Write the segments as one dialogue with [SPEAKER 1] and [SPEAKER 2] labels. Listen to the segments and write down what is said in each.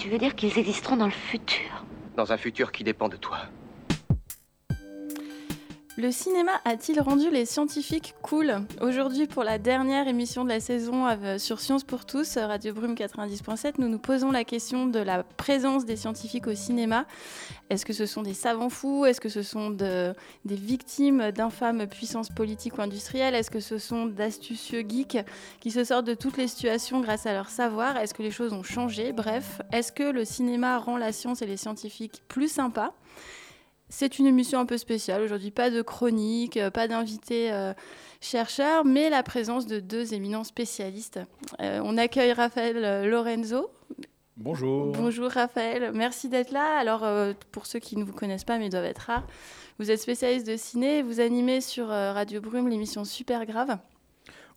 [SPEAKER 1] Tu veux dire qu'ils existeront dans le futur?
[SPEAKER 2] Dans un futur qui dépend de toi.
[SPEAKER 3] Le cinéma a-t-il rendu les scientifiques cool? Aujourd'hui, pour la dernière émission de la saison sur Science pour tous, Radio Brume 90.7, nous nous posons la question de la présence des scientifiques au cinéma. Est-ce que ce sont des savants fous? Est-ce que ce sont des victimes d'infâmes puissances politiques ou industrielles? Est-ce que ce sont d'astucieux geeks qui se sortent de toutes les situations grâce à leur savoir? Est-ce que les choses ont changé? Bref, est-ce que le cinéma rend la science et les scientifiques plus sympas? C'est une émission un peu spéciale aujourd'hui, pas de chronique, euh, pas d'invités euh, chercheurs, mais la présence de deux éminents spécialistes. Euh, on accueille Raphaël Lorenzo.
[SPEAKER 4] Bonjour.
[SPEAKER 3] Bonjour Raphaël, merci d'être là. Alors pour ceux qui ne vous connaissent pas mais doivent être rares, vous êtes spécialiste de ciné, vous animez sur Radio Brume l'émission Super Grave.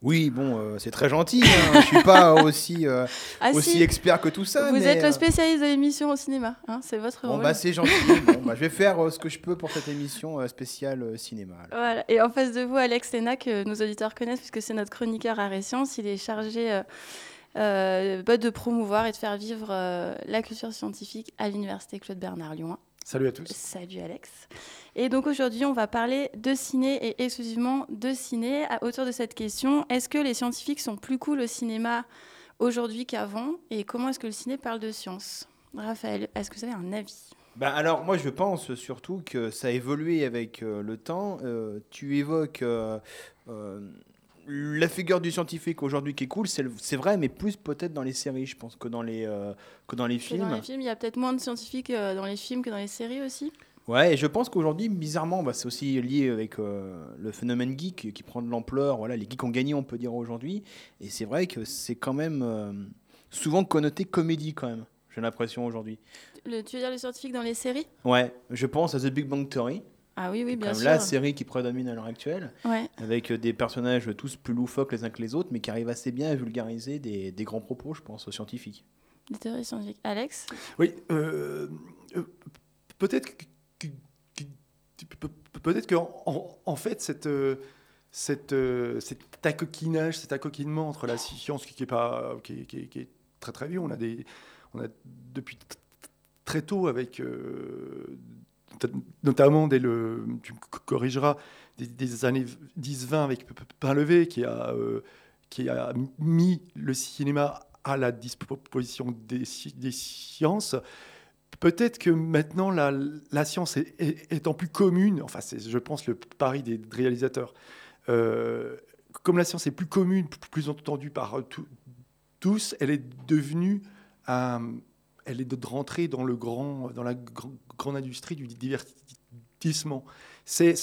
[SPEAKER 4] Oui, bon, euh, c'est très gentil. Hein. Je ne suis pas aussi, euh, ah, aussi expert que tout ça.
[SPEAKER 3] Vous êtes le euh, spécialiste de l'émission au cinéma. Hein, c'est votre
[SPEAKER 4] bon,
[SPEAKER 3] rôle.
[SPEAKER 4] Bah, c'est gentil. bah, je vais faire ce que je peux pour cette émission spéciale cinéma.
[SPEAKER 3] Voilà. Et en face de vous, Alex Lena, que nos auditeurs connaissent, puisque c'est notre chroniqueur à Science. Il est chargé bah, de promouvoir et de faire vivre la culture scientifique à l'Université Claude Bernard Lyon.
[SPEAKER 4] Salut à tous.
[SPEAKER 3] Salut Alex. Et donc aujourd'hui, on va parler de ciné et exclusivement de ciné autour de cette question. Est-ce que les scientifiques sont plus cool au cinéma aujourd'hui qu'avant Et comment est-ce que le ciné parle de science? Raphaël, est-ce que vous avez un avis?
[SPEAKER 4] Ben alors moi je pense surtout que ça a évolué avec euh, le temps. Euh, tu évoques euh, la figure du scientifique aujourd'hui qui est cool, c'est vrai, mais plus peut-être dans les séries, je pense, que dans les, euh, que dans les films.
[SPEAKER 3] Dans les films, il y a peut-être moins de scientifiques euh, dans les films que dans les séries aussi.
[SPEAKER 4] Ouais, et je pense qu'aujourd'hui, bizarrement, bah, c'est aussi lié avec euh, le phénomène geek qui prend de l'ampleur. Voilà, les geeks ont gagné, on peut dire aujourd'hui. Et c'est vrai que c'est quand même souvent connoté comédie, quand même, j'ai l'impression aujourd'hui.
[SPEAKER 3] tu veux dire les scientifiques dans les séries?
[SPEAKER 4] Ouais, je pense à The Big Bang Theory.
[SPEAKER 3] Ah oui, oui, bien sûr.
[SPEAKER 4] La série qui prédomine à l'heure actuelle, avec euh, des personnages tous plus loufoques les uns que les autres, mais qui arrivent assez bien à vulgariser des, des grands propos, je pense, aux scientifiques.
[SPEAKER 3] Des théories scientifiques. Alex?
[SPEAKER 5] Oui, euh, euh, peut-être que, peut-être que en, fait cette cette, cet accoquinage, cet accoquinement entre la science qui, est pas qui, qui, est très très vieux, on a des on a depuis très tôt avec notamment dès le, tu me corrigeras, des, années 10-20 avec Pain qui a, euh, qui a mis le cinéma à la disposition des, sciences. Peut-être que maintenant, la, la science est, étant plus commune, enfin, c'est, je pense, le pari des réalisateurs, euh, comme la science est plus commune, plus entendue par tous, elle est devenue un elle est de rentrer dans, le grand, dans la grande industrie du divertissement. C'est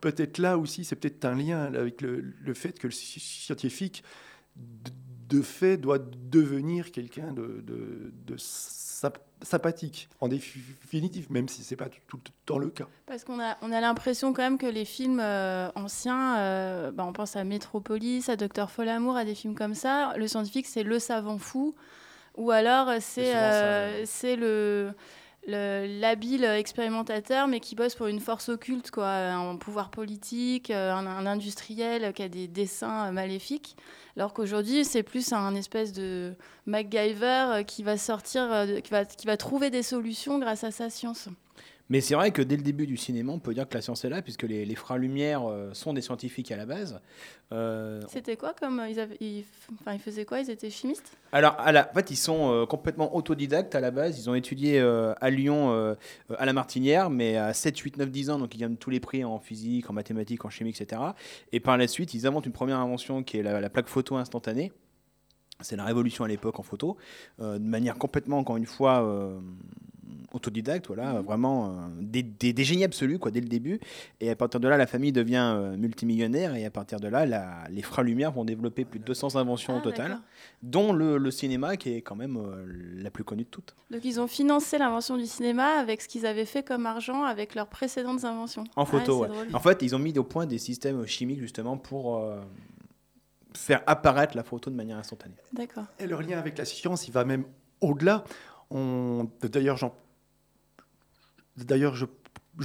[SPEAKER 5] peut-être là aussi, c'est peut-être un lien avec le, fait que le scientifique, de fait, doit devenir quelqu'un de, de, sympathique, en définitive, même si ce n'est pas tout, le temps le cas.
[SPEAKER 3] Parce qu'on a, on a l'impression quand même que les films euh, anciens, euh, bah, on pense à Metropolis, à Docteur Folamour, à des films comme ça, le scientifique, c'est le savant fou. Ou alors, c'est euh, c'est le l'habile expérimentateur, mais qui bosse pour une force occulte, quoi, un pouvoir politique, euh, un, industriel qui a des dessins maléfiques. Alors qu'aujourd'hui, c'est plus un espèce de MacGyver qui va sortir, euh, qui va, qui va trouver des solutions grâce à sa science.
[SPEAKER 4] Mais c'est vrai que dès le début du cinéma, on peut dire que la science est là, puisque les, les frères Lumière euh, sont des scientifiques à la base.
[SPEAKER 3] Euh, C'était quoi comme ils, avaient, ils, enfin, ils faisaient quoi? Ils étaient chimistes?
[SPEAKER 4] Alors, à la, en fait, ils sont euh, complètement autodidactes à la base. Ils ont étudié à Lyon, à la Martinière, mais à 7, 8, 9, 10 ans, donc ils gagnent tous les prix en physique, en mathématiques, en chimie, etc. Et par la suite, ils inventent une première invention qui est la, la plaque photo instantanée. C'est la révolution à l'époque en photo, de manière complètement, encore une fois, autodidacte, voilà, mhm. vraiment euh, des, des, génies absolus quoi, dès le début. Et à partir de là, la famille devient euh, multimillionnaire et à partir de là, la, les frères Lumière vont développer plus de 200 inventions au ah, total, dont le, le, cinéma qui est quand même euh, la plus connue de toutes.
[SPEAKER 3] Donc ils ont financé l'invention du cinéma avec ce qu'ils avaient fait comme argent avec leurs précédentes inventions.
[SPEAKER 4] En photo, En fait, ils ont mis au point des systèmes chimiques justement pour faire apparaître la photo de manière instantanée.
[SPEAKER 3] D'accord.
[SPEAKER 5] Et le lien avec la science, il va même au-delà. On... D'ailleurs, j'en D'ailleurs, je,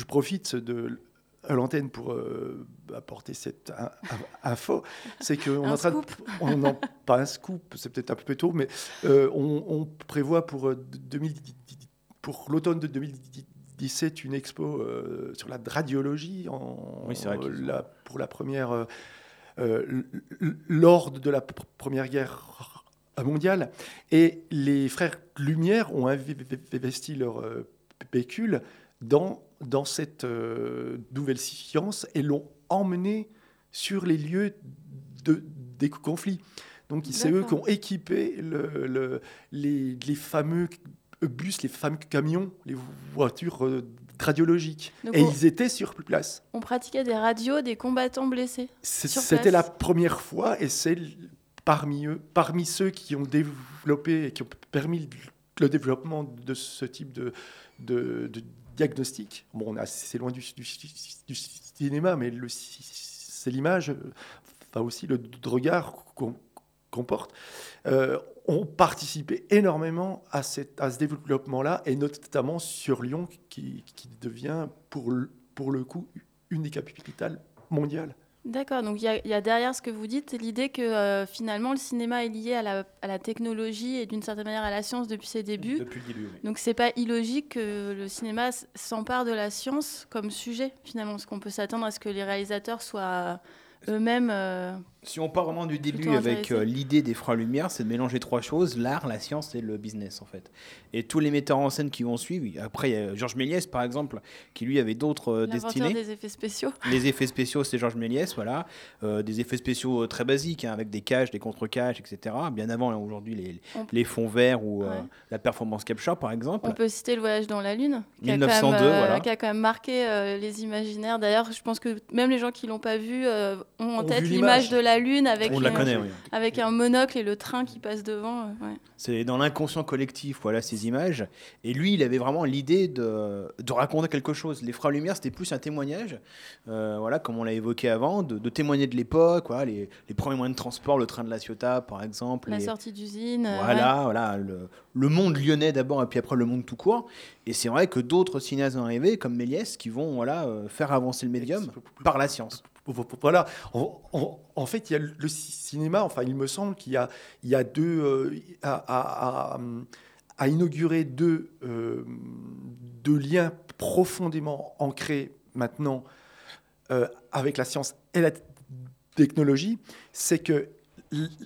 [SPEAKER 5] profite de à l'antenne pour euh, apporter cette in- in- info, c'est qu'on en train de- on pas un scoop, c'est peut-être un peu trop, mais euh, on, on prévoit pour, euh, 2010 pour l'automne de 2017 une expo euh, sur la radiologie en,
[SPEAKER 4] Oui, c'est vrai
[SPEAKER 5] la- pour la première euh, euh, lors de la pr- première guerre mondiale. Et les frères Lumière ont investi leur euh, pécule dans, dans cette euh, nouvelle science et l'ont emmené sur les lieux de, des conflits. Donc c'est eux qui ont équipé le- le- les, les fameux bus, les fameux camions, les voitures euh, radiologiques.
[SPEAKER 3] Donc
[SPEAKER 5] et
[SPEAKER 3] on-
[SPEAKER 5] ils étaient sur place.
[SPEAKER 3] On pratiquait des radios des combattants blessés.
[SPEAKER 5] C'était la première fois et c'est parmi eux, parmi ceux qui ont développé et qui ont permis le développement de ce type de, diagnostic. Bon, on est assez loin du, cinéma, mais c'est l'image, enfin aussi le regard qu'on porte, euh, ont participé énormément à, ce développement-là, et notamment sur Lyon, qui, devient pour le coup une des capitales mondiales.
[SPEAKER 3] D'accord, donc il y, a- il y a derrière ce que vous dites l'idée que euh, finalement le cinéma est lié à la, à la technologie et d'une certaine manière à la science depuis ses débuts.
[SPEAKER 4] Depuis le début, oui.
[SPEAKER 3] Donc c'est pas illogique que le cinéma s'empare de la science comme sujet finalement, parce qu'on peut s'attendre à ce que les réalisateurs soient eux-mêmes. euh,
[SPEAKER 4] Si on part vraiment du début avec euh, l'idée des Frères Lumière, c'est de mélanger trois choses l'art, la science et le business en fait. Et tous les metteurs en scène qui vont suivre, après il y a Georges Méliès par exemple, qui lui avait d'autres euh, destinées.
[SPEAKER 3] des effets spéciaux.
[SPEAKER 4] Les effets spéciaux, c'est Georges Méliès, voilà. Euh, des effets spéciaux euh, très basiques, hein, avec des cages, des contre-cages, etc. Bien avant, aujourd'hui, les,
[SPEAKER 3] On-
[SPEAKER 4] les fonds verts ou
[SPEAKER 3] Ouais.
[SPEAKER 4] la performance capture, par exemple.
[SPEAKER 3] On peut citer le voyage dans la Lune, qui, a, quand
[SPEAKER 4] 1902,
[SPEAKER 3] même,
[SPEAKER 4] voilà.
[SPEAKER 3] qui a quand même marqué les imaginaires. D'ailleurs, je pense que même les gens qui l'ont pas vu ont en tête l'image. de la Lune avec,
[SPEAKER 4] On la connaît, oui.
[SPEAKER 3] avec un monocle et le train qui passe devant. euh, ouais.
[SPEAKER 4] C'est dans l'inconscient collectif, voilà, ces images. Et lui, il avait vraiment l'idée de, de raconter quelque chose. Les Frères Lumière, c'était plus un témoignage, euh, voilà, comme on l'a évoqué avant, de, de témoigner de l'époque, voilà, les, les premiers moyens de transport, le train de la Ciotat, par exemple.
[SPEAKER 3] La
[SPEAKER 4] les-
[SPEAKER 3] sortie d'usine. euh,
[SPEAKER 4] Voilà, voilà le, le monde lyonnais d'abord et puis après le monde tout court. Et c'est vrai que d'autres cinéastes vont arriver, comme Méliès, qui vont voilà, euh, faire avancer le médium par la science.
[SPEAKER 5] Voilà. En, fait, il y a le ci- cinéma. Enfin, il me semble qu'il y a, deux euh, à, inaugurer deux, euh, deux liens profondément ancrés maintenant euh, avec la science et la technologie. C'est que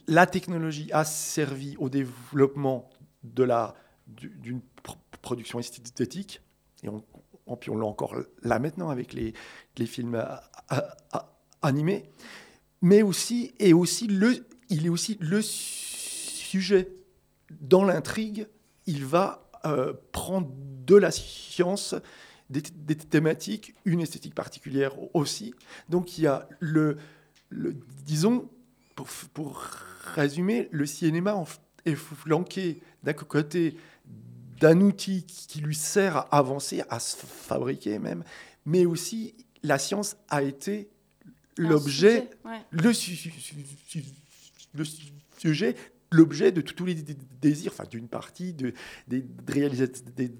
[SPEAKER 5] la technologie a servi au développement de la du- d'une pr- production esthétique et on, on- puis on l'a encore là maintenant avec les, films a- a- a- animés, mais aussi, et aussi le, il est aussi le sujet. Dans l'intrigue, il va euh, prendre de la science, des, thématiques, une esthétique particulière aussi. Donc il y a le, disons, pour, résumer, le cinéma est flanqué d'un côté d'un outil qui lui sert à avancer, à se fabriquer même, mais aussi la science a été l'objet,
[SPEAKER 3] ouais.
[SPEAKER 5] le, su- su- su- le sujet, l'objet de tous les dé- désirs, enfin d'une partie de, des, réalisa- des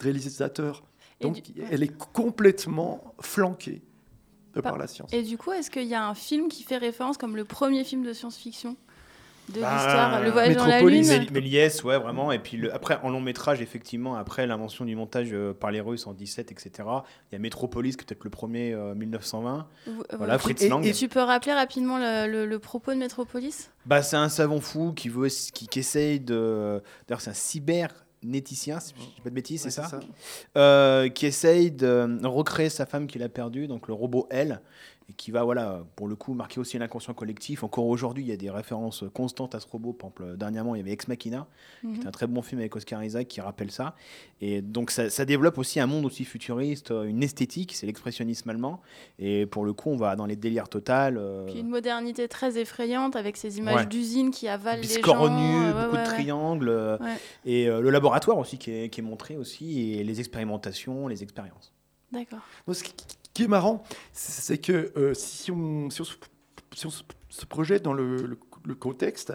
[SPEAKER 5] réalisateurs. Donc
[SPEAKER 3] du-
[SPEAKER 5] elle est complètement flanquée par
[SPEAKER 3] Par-
[SPEAKER 5] la science.
[SPEAKER 3] Et du coup, est-ce qu'il y a un film qui fait référence comme le premier film de science-fiction? De
[SPEAKER 4] Bah,
[SPEAKER 3] l'histoire, Le Voyage dans la
[SPEAKER 5] Métropolis,
[SPEAKER 3] Lune
[SPEAKER 4] Méli- Méliès, ouais, vraiment. Et puis le- après, en long métrage, effectivement, après l'invention du montage euh, par les Russes en 17, etc., il y a Métropolis, qui est peut-être le premier euh, 1920.
[SPEAKER 3] Vous- euh,
[SPEAKER 4] Voilà, Fritz
[SPEAKER 5] et-
[SPEAKER 4] Lang.
[SPEAKER 3] Et tu peux rappeler rapidement le, le- le propos de Metropolis?
[SPEAKER 4] Bah, c'est un savant fou qui, veut, qui, qui essaye de. D'ailleurs, c'est un cybernéticien, si je dis pas de bêtises,
[SPEAKER 5] Ouais,
[SPEAKER 4] c'est ça, Euh, Qui essaye de recréer sa femme qu'il a perdue, donc le robot L, et qui va, voilà, pour le coup, marquer aussi l'inconscient collectif. Encore aujourd'hui, il y a des références constantes à ce robot. Par exemple, dernièrement, il y avait Ex Machina,
[SPEAKER 3] Mhm.
[SPEAKER 4] qui est un très bon film avec Oscar Isaac qui rappelle ça. Et donc, ça, ça développe aussi un monde aussi futuriste, euh, une esthétique, c'est l'expressionnisme allemand. Et pour le coup, on va dans les délires total. euh,
[SPEAKER 3] Puis une modernité très effrayante avec ces images
[SPEAKER 4] Ouais.
[SPEAKER 3] d'usines qui avalent les gens.
[SPEAKER 4] biscornu,
[SPEAKER 3] euh, ouais,
[SPEAKER 4] beaucoup
[SPEAKER 3] ouais,
[SPEAKER 4] de triangles, euh, et le laboratoire aussi qui est, qui est montré aussi, et les expérimentations, les expériences.
[SPEAKER 3] D'accord.
[SPEAKER 5] Ce qui- qui est marrant, c'est que euh, si, on, se, projette dans le, contexte,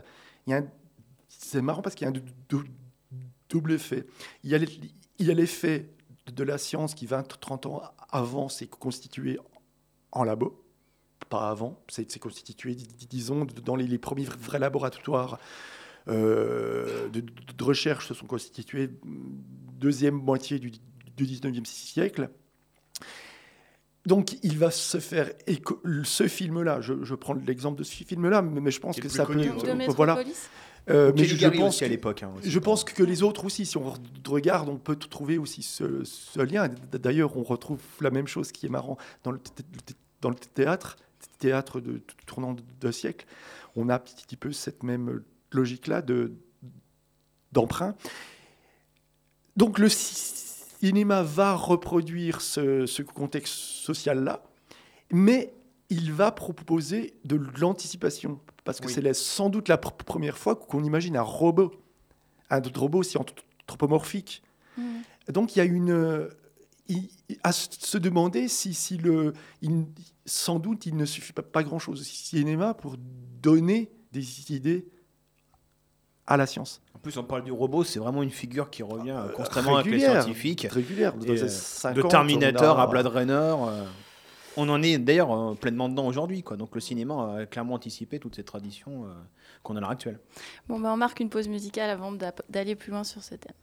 [SPEAKER 5] c'est marrant parce qu'il y a un dou- dou- double effet. Il y a les- il y a l'effet de la science qui, 20-30 ans avant, s'est constituée en labo, pas avant. C'est constitué, disons, dans les, premiers vrais laboratoires euh, de, recherche se sont constitués deuxième moitié du, du 19e siècle. Donc, il va se faire. Ce film-là, je, prends l'exemple de ce film-là, mais, je pense que ça peut.
[SPEAKER 3] voilà.
[SPEAKER 5] Euh, mais je, pense
[SPEAKER 4] à l'époque. Hein,
[SPEAKER 5] je pense que les autres aussi, si on regarde, on peut trouver aussi ce, lien. D'ailleurs, on retrouve la même chose qui est marrant dans le, dans le théâtre, théâtre de, tournant de, siècle. On a un petit peu cette même logique-là d'emprunt. Donc le cinéma va reproduire ce, contexte social-là, mais il va proposer de l'anticipation. Parce que c'est sans doute la première fois qu'on imagine un robot, un robot aussi anthropomorphique. Mmh. Donc il y a une. à se demander si, si le. sans doute, il ne suffit pas, pas grand-chose au cinéma pour donner des idées à la science.
[SPEAKER 4] En plus, on parle du robot, c'est vraiment une figure qui revient euh, constamment avec les scientifiques.
[SPEAKER 5] Régulière.
[SPEAKER 4] Euh, de Terminator à Blade Runner. Euh, on en est d'ailleurs pleinement dedans aujourd'hui. Donc le cinéma a clairement anticipé toutes ces traditions qu'on a à l'heure actuelle.
[SPEAKER 3] Bon, ben, on marque une pause musicale avant d'aller plus loin sur ce thème.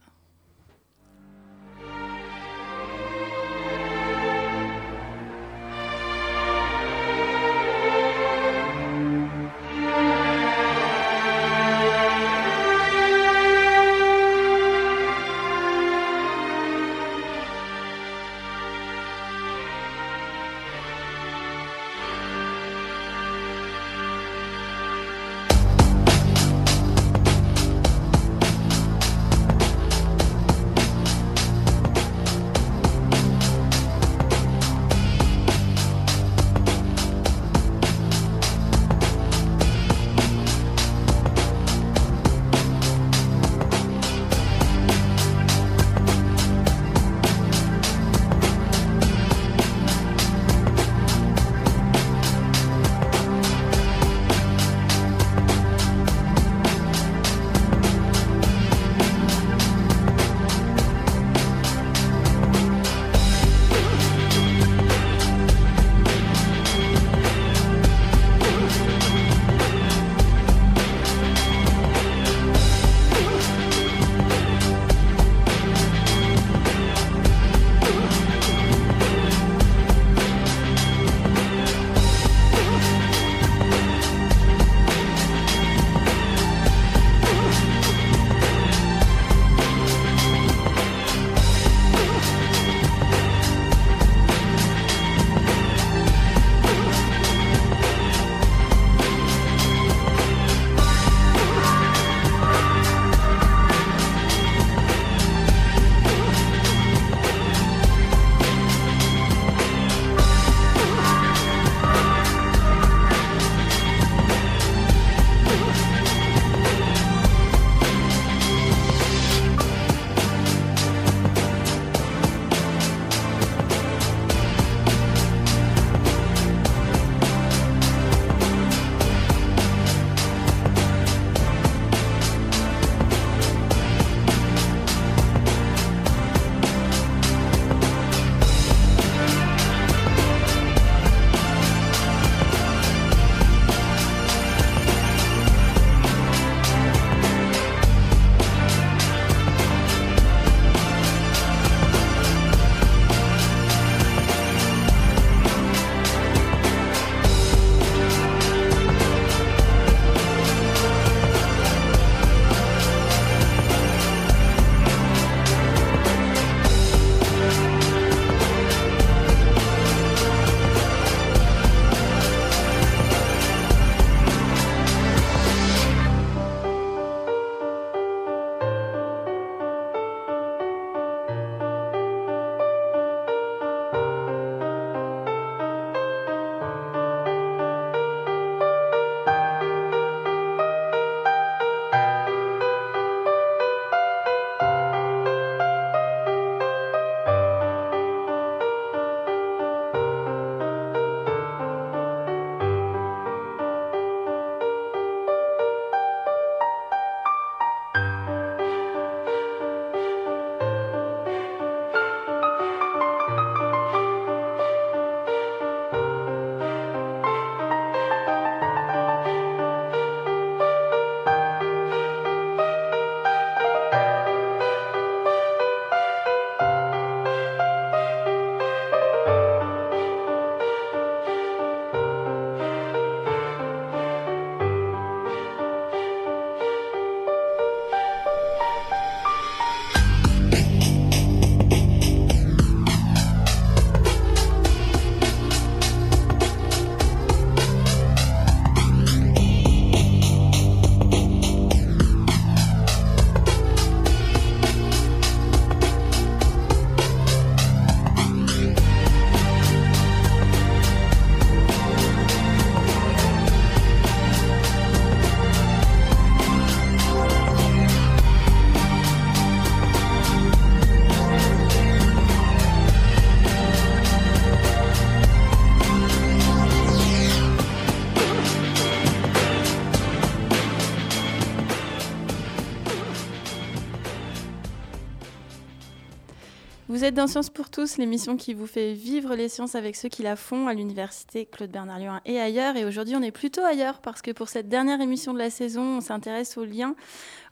[SPEAKER 3] Êtes dans Sciences pour tous, l'émission qui vous fait vivre les sciences avec ceux qui la font à l'université Claude Bernard Lyon et ailleurs. Et aujourd'hui, on est plutôt ailleurs parce que pour cette dernière émission de la saison, on s'intéresse aux liens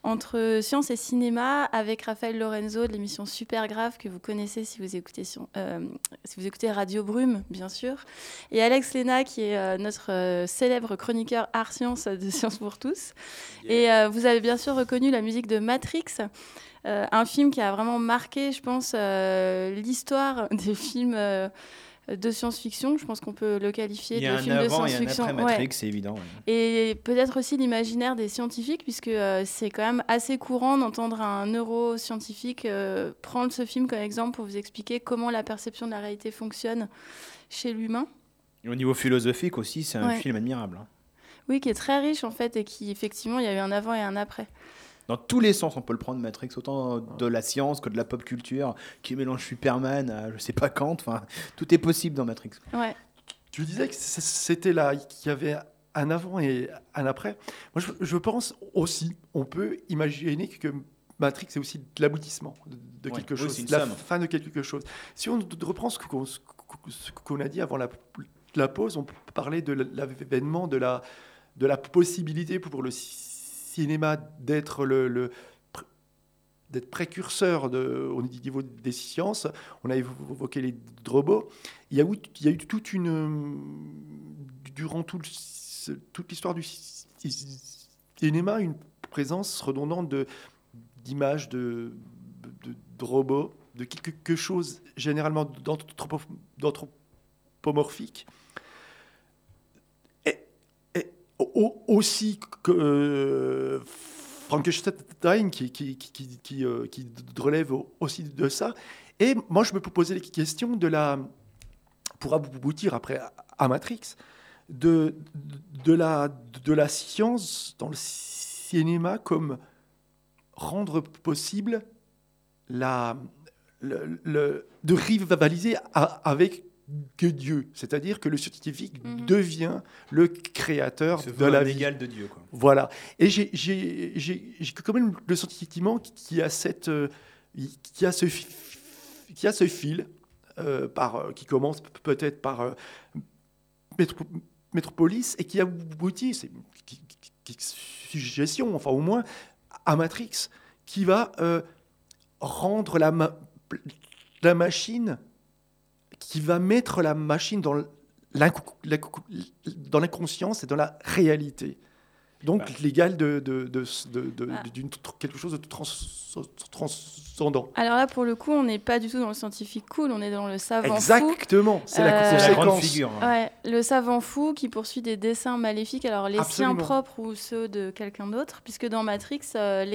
[SPEAKER 3] entre science et cinéma avec Raphaël Lorenzo de l'émission Super Grave que vous connaissez si vous écoutez, euh, si vous écoutez Radio Brume, bien sûr, et Alex Lena qui est euh, notre euh, célèbre chroniqueur art science de Sciences pour tous. Et vous avez bien sûr reconnu la musique de Matrix. Un film qui a vraiment marqué, je pense, l'histoire des films de science-fiction. Je pense qu'on peut le qualifier de film de science-fiction.
[SPEAKER 4] Il y a un avant et un après Matrix, c'est évident.
[SPEAKER 3] Et peut-être aussi l'imaginaire des scientifiques, puisque euh, c'est quand même assez courant d'entendre un neuroscientifique euh, prendre ce film comme exemple pour vous expliquer comment la perception de la réalité fonctionne chez l'humain.
[SPEAKER 4] Au niveau philosophique aussi, c'est un film admirable. Hein.
[SPEAKER 3] Oui, qui est très riche en fait et qui effectivement, il y a eu un avant et un après
[SPEAKER 4] dans tous les sens, on peut le prendre Matrix, autant de la science que de la pop culture, qui mélange Superman à je sais pas quand. Enfin, tout est possible dans Matrix.
[SPEAKER 3] Ouais.
[SPEAKER 5] Tu disais que c'était là, qu'il y avait un avant et un après. Moi, je, pense aussi, on peut imaginer que Matrix est aussi l'aboutissement de, quelque chose, la fin de quelque chose. Si on reprend ce qu'on a dit avant la, la pause, on parlait de l'avènement de la, de la possibilité pour le cinéma d'être le, d'être précurseur de, au niveau des sciences. On a évoqué les robots. Il y a eu, toute une. Durant tout toute l'histoire du cinéma, une présence redondante de, d'images de, de, robots, de quelque chose généralement d'anthropomorphique aussi que euh, Frankenstein qui, qui, qui, qui, euh, qui relève aussi de ça. Et moi, je me poser les questions de la, pour aboutir après à Matrix, de, de, la, de la science dans le cinéma comme rendre possible la, le, de rivaliser avec que Dieu. C'est-à-dire que le scientifique mhm. devient le créateur de la vie.
[SPEAKER 4] de Dieu.
[SPEAKER 5] Voilà. Et j'ai quand même le sentiment qu'il y a, cette, euh, qui a, ce, qui a ce fil euh, par, euh, qui commence peut-être par Métropolis et qui aboutit, c'est suggestion, enfin au moins, à Matrix, qui va rendre la, la machine qui va mettre la machine dans l'inconscience et dans la réalité. Donc bah. l'égal de, de, de, ah. quelque chose de transcendant.
[SPEAKER 3] Alors là, pour le coup, on n'est pas du tout dans le scientifique cool, on est dans le savant
[SPEAKER 5] Exactement. fou. Exactement, c'est la, grande figure.
[SPEAKER 3] Hein. Ouais, le savant fou qui poursuit des dessins maléfiques, alors les siens propres ou ceux de quelqu'un d'autre, puisque dans Matrix, euh,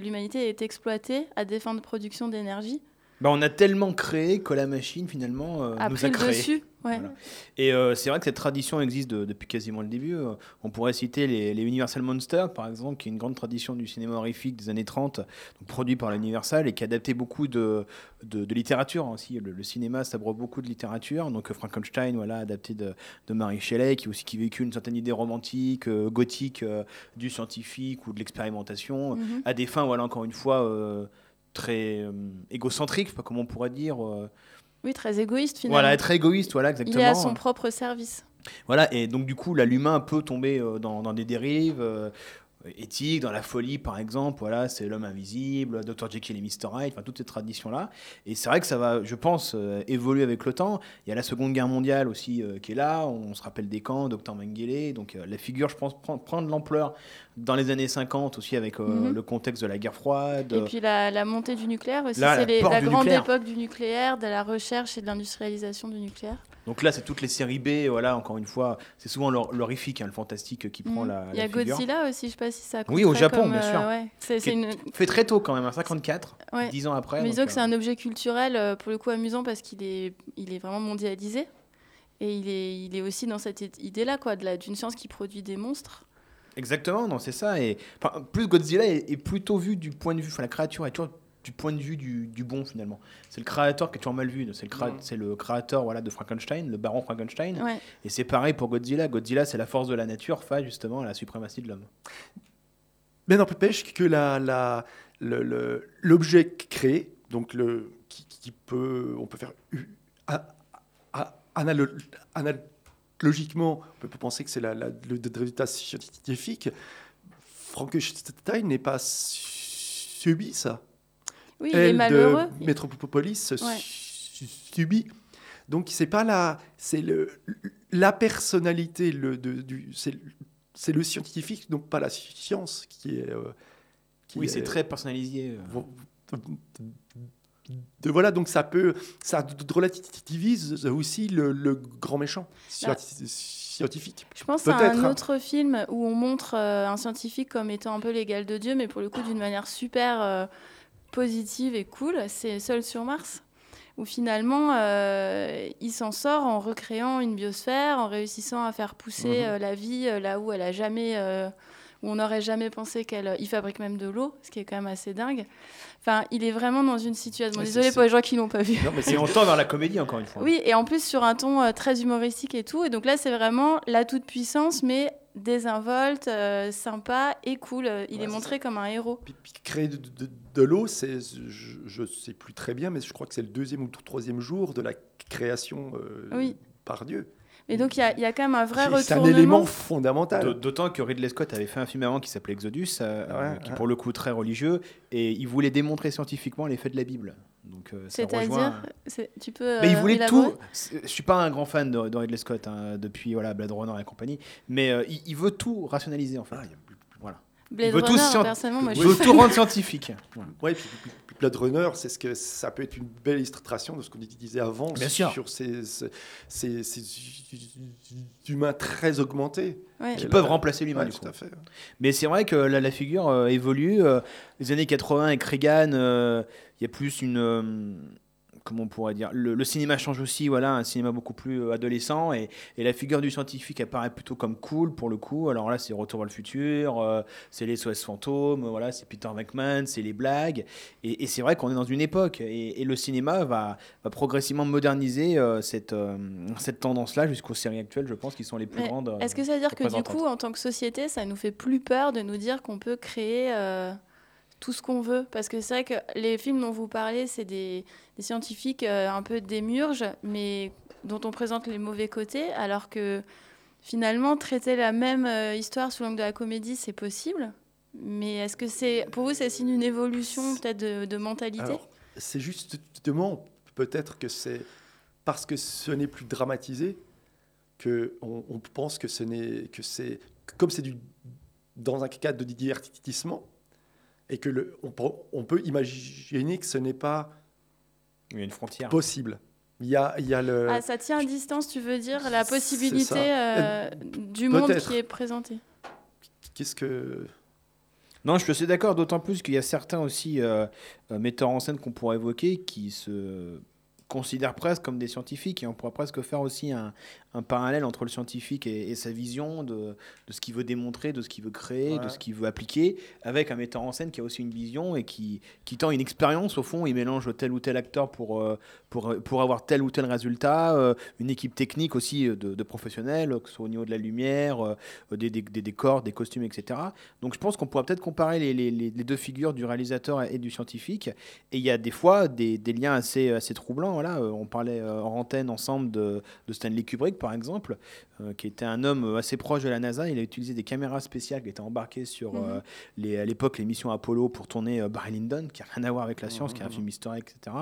[SPEAKER 3] l'humanité est exploitée à des fins de production d'énergie.
[SPEAKER 4] Bah, on a tellement créé que la machine finalement euh, nous a créé.
[SPEAKER 3] Dessus.
[SPEAKER 4] Et euh, c'est vrai que cette tradition existe depuis quasiment le début. Euh, on pourrait citer les, Universal Monsters, par exemple, qui est une grande tradition du cinéma horrifique des années 30, produit par l'Universal et qui adaptait beaucoup de, de, littérature aussi. Le, cinéma s'abreuve beaucoup de littérature. Donc Frankenstein, voilà, adapté de, de Marie Shelley, qui aussi qui véhicule une certaine idée romantique, gothique du scientifique ou de l'expérimentation, mm-hmm. à des fins, voilà, encore une fois très euh, égocentrique, pas comment on pourrait dire. Euh.
[SPEAKER 3] oui, très égoïste finalement.
[SPEAKER 4] Voilà, très égoïste, voilà, exactement. Il
[SPEAKER 3] est à son propre service.
[SPEAKER 4] Voilà, et donc du coup, l'humain peut tomber euh, dans, dans, des dérives éthique, dans la folie par exemple, voilà, c'est l'homme invisible, Dr Jekyll et Mr Hyde, enfin toutes ces traditions-là. Et c'est vrai que ça va, je pense, euh, évoluer avec le temps. Il y a la Seconde Guerre mondiale aussi euh, qui est là, on se rappelle des camps, Dr Mengele, donc euh, la figure, je pense, prend, de l'ampleur dans les années 50 aussi avec mhm. le contexte de la guerre froide.
[SPEAKER 3] Et puis la, montée du nucléaire aussi, c'est la grande époque du nucléaire, de la recherche et de l'industrialisation du nucléaire.
[SPEAKER 4] Donc là, c'est toutes les séries B, voilà, encore une fois, c'est souvent l'horrifique, hein, le fantastique qui prend mm. la,
[SPEAKER 3] Il y a Godzilla aussi, je sais pas si ça
[SPEAKER 4] Oui, au Japon, bien sûr.
[SPEAKER 3] Euh, c'est une...
[SPEAKER 4] Fait très tôt quand même, à 54, 10 ans après.
[SPEAKER 3] Mais disons que c'est euh, un objet culturel, euh, pour le coup, amusant parce qu'il est, il est vraiment mondialisé. Et il est, il est aussi dans cette idée-là, quoi, d'une science qui produit des monstres.
[SPEAKER 4] Exactement, non, c'est ça. Et plus Godzilla est, est, plutôt vu du point de vue, enfin la créature est toujours du point de vue du, du bon finalement. C'est le créateur qui est toujours mal vu. C'est le, le créateur voilà, de Frankenstein, le baron Frankenstein. Et c'est pareil pour Godzilla. Godzilla, c'est la force de la nature face justement à la suprématie de l'homme.
[SPEAKER 5] Mais n'empêche que la, la, l'objet créé, donc le, qui, qui peut, on peut faire a- a- analogiquement, on peut penser que c'est la- la- le résultat scientifique. Frankenstein n'est pas subi ça.
[SPEAKER 3] Oui, il est malheureux.
[SPEAKER 5] de
[SPEAKER 3] Ouais.
[SPEAKER 5] su- subit. Donc c'est pas la, c'est le la personnalité le de, du c'est c'est le scientifique donc pas la science qui est euh, qui
[SPEAKER 4] Oui,
[SPEAKER 5] est-
[SPEAKER 4] c'est très personnalisé. euh.
[SPEAKER 5] de voilà donc ça peut ça relativise aussi le, le grand méchant
[SPEAKER 3] Bah,
[SPEAKER 5] scienti- scientifique.
[SPEAKER 3] Je pense à
[SPEAKER 5] Peut-être,
[SPEAKER 3] un
[SPEAKER 5] hein.
[SPEAKER 3] autre film où on montre euh, un scientifique comme étant un peu l'égal de Dieu, mais pour le coup d'une manière super euh, positive et cool. C'est Seul sur Mars, où finalement euh, il s'en sort en recréant une biosphère, en réussissant à faire pousser
[SPEAKER 5] Mhm.
[SPEAKER 3] euh, la vie euh, là où elle a jamais, où on n'aurait jamais pensé qu'elle. Il fabrique même de l'eau, ce qui est quand même assez dingue. Enfin, il est vraiment dans une situation.
[SPEAKER 5] C'est-
[SPEAKER 3] pour les gens qui l'ont pas vu.
[SPEAKER 5] Non mais c'est
[SPEAKER 4] on tend vers la comédie, encore une fois.
[SPEAKER 3] Oui, et en plus sur un ton très humoristique et tout. Et donc là, c'est vraiment la toute-puissance, mais désinvolte, euh, sympa et cool. Il
[SPEAKER 5] Ouais,
[SPEAKER 3] est montré comme un héros.
[SPEAKER 5] Puis- puis créer de, de- de l'eau, c'est, je ne sais plus très bien, mais je crois que c'est le deuxième ou le troisième jour de la création euh,
[SPEAKER 3] Oui.
[SPEAKER 5] par Dieu.
[SPEAKER 3] Et donc, il y a, il y a quand même un vrai
[SPEAKER 5] C'est un
[SPEAKER 3] retournement.
[SPEAKER 5] élément fondamental.
[SPEAKER 4] D'aut- D'autant que Ridley Scott avait fait un film avant qui s'appelait Exodus, euh,
[SPEAKER 5] Ouais,
[SPEAKER 4] qui
[SPEAKER 5] ouais.
[SPEAKER 4] pour le coup très religieux, et il voulait démontrer scientifiquement l'effet de la Bible. Donc euh, ça rejoint.
[SPEAKER 3] C'est-à-dire, c'est- tu peux.
[SPEAKER 4] Mais il
[SPEAKER 3] euh,
[SPEAKER 4] voulait tout. Je suis pas un grand fan de, de Ridley Scott hein, depuis voilà Blade Runner et compagnie, mais euh, il, il veut tout rationaliser en fait.
[SPEAKER 5] Ah, il
[SPEAKER 4] Voilà.
[SPEAKER 3] Blade
[SPEAKER 4] il veut tout
[SPEAKER 3] Runner,
[SPEAKER 4] scient-
[SPEAKER 3] personnellement, moi,
[SPEAKER 4] Il
[SPEAKER 3] je
[SPEAKER 4] veut tout rendre scientifique.
[SPEAKER 5] Ouais, puis- puis Blade Runner, c'est ce que ça peut être une belle illustration de ce qu'on disait avant
[SPEAKER 4] Bien sûr.
[SPEAKER 5] sur ces, ces, ces- ces humains très augmentés.
[SPEAKER 3] Ouais.
[SPEAKER 4] Qui
[SPEAKER 5] Et
[SPEAKER 4] peuvent
[SPEAKER 5] là-
[SPEAKER 4] remplacer l'humain
[SPEAKER 5] Ouais,
[SPEAKER 4] du
[SPEAKER 5] tout
[SPEAKER 4] coup.
[SPEAKER 5] à fait.
[SPEAKER 4] Mais c'est vrai que la, la figure euh, évolue. euh, les années 80 avec Reagan, euh, il y a plus une. Comment on pourrait dire le, le cinéma change aussi, voilà, un cinéma beaucoup plus euh, adolescent. Et, et la figure du scientifique apparaît plutôt comme cool pour le coup. Alors là, c'est Retour vers le futur, euh, c'est les SOS fantômes, voilà, c'est Peter McMahon, c'est les blagues. Et, et c'est vrai qu'on est dans une époque. Et, et le cinéma va, va progressivement moderniser euh, cette, euh, cette tendance-là jusqu'aux séries actuelles, je pense, qui sont les plus
[SPEAKER 3] Mais
[SPEAKER 4] grandes.
[SPEAKER 3] Est-ce que ça veut dire que du coup, en tant que société, ça nous fait plus peur de nous dire qu'on peut créer tout ce qu'on veut Parce que c'est vrai que les films dont vous parlez, c'est des, des scientifiques euh, un peu démiurges, mais dont on présente les mauvais côtés, alors que finalement, traiter la même euh, histoire sous l'angle de la comédie, c'est possible. Mais est-ce que c'est, pour vous, c'est signe d'une évolution peut-être de, de mentalité?
[SPEAKER 5] C'est justement peut-être que c'est parce que ce n'est plus dramatisé que on, on pense que ce n'est que c'est comme c'est du dans un cadre de divertissement et que le, on, peut- on peut imaginer que ce n'est pas
[SPEAKER 4] Il y a une frontière.
[SPEAKER 5] possible. Il y a, il y a le
[SPEAKER 3] Ah, ça tient à distance, tu veux dire, la possibilité
[SPEAKER 5] ça.
[SPEAKER 3] euh, du monde qui est présenté
[SPEAKER 5] qu'est-ce que
[SPEAKER 4] Non, je suis assez d'accord, d'autant plus qu'il y a certains aussi euh, euh, metteurs en scène qu'on pourrait évoquer qui se considèrent presque comme des scientifiques et on pourrait presque faire aussi un, un parallèle entre le scientifique et, et sa vision de, de ce qu'il veut démontrer, de ce qu'il veut créer, de ce qu'il veut appliquer, avec un metteur en scène qui a aussi une vision et qui, qui tend une expérience au fond, il mélange tel ou tel acteur pour, euh, pour, pour avoir tel ou tel résultat, euh, une équipe technique aussi euh, de, de professionnels, que ce soit au niveau de la lumière, des, des- des décors, des costumes, etc. Donc je pense qu'on pourrait peut-être comparer les, les- les- les deux figures du réalisateur et du scientifique. Et il y a des fois des, des liens assez, assez troublants. Voilà, Euh, on parlait euh, en antenne ensemble de, de Stanley Kubrick, par exemple, euh, qui était un homme assez proche de la NASA. Il a utilisé des caméras spéciales qui étaient embarquées sur
[SPEAKER 3] Mhm.
[SPEAKER 4] euh, les, à l'époque les missions Apollo pour tourner euh, Barry Lyndon, qui n'a rien à voir avec la science, qui est un
[SPEAKER 5] Mhm.
[SPEAKER 4] film historique, etc.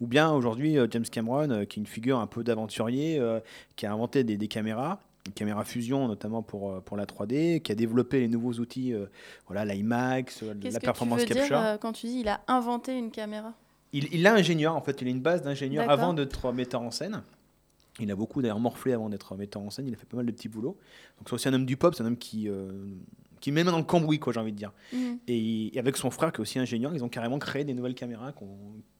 [SPEAKER 4] Ou bien aujourd'hui euh, James Cameron, euh, qui est une figure un peu d'aventurier, euh, qui a inventé des, des caméras une caméra fusion notamment pour, euh, pour la 3D, qui a développé les nouveaux outils, euh, voilà, l'IMAX, euh,
[SPEAKER 3] Qu'est-ce
[SPEAKER 4] la
[SPEAKER 3] que
[SPEAKER 4] performance
[SPEAKER 3] tu veux
[SPEAKER 4] capture.
[SPEAKER 3] dire euh, quand tu dis il a inventé une caméra?
[SPEAKER 4] Il, il a ingénieur, en fait, il a une base d'ingénieur avant d'être metteur en scène. Il a beaucoup d'ailleurs morflé avant d'être metteur en scène, il a fait pas mal de petits boulots. Donc c'est aussi un homme du pop, c'est un homme qui, euh, qui met dans le cambouis, quoi, j'ai envie de dire.
[SPEAKER 3] Mhm.
[SPEAKER 4] Et, avec son frère qui est aussi ingénieur, ils ont carrément créé des nouvelles caméras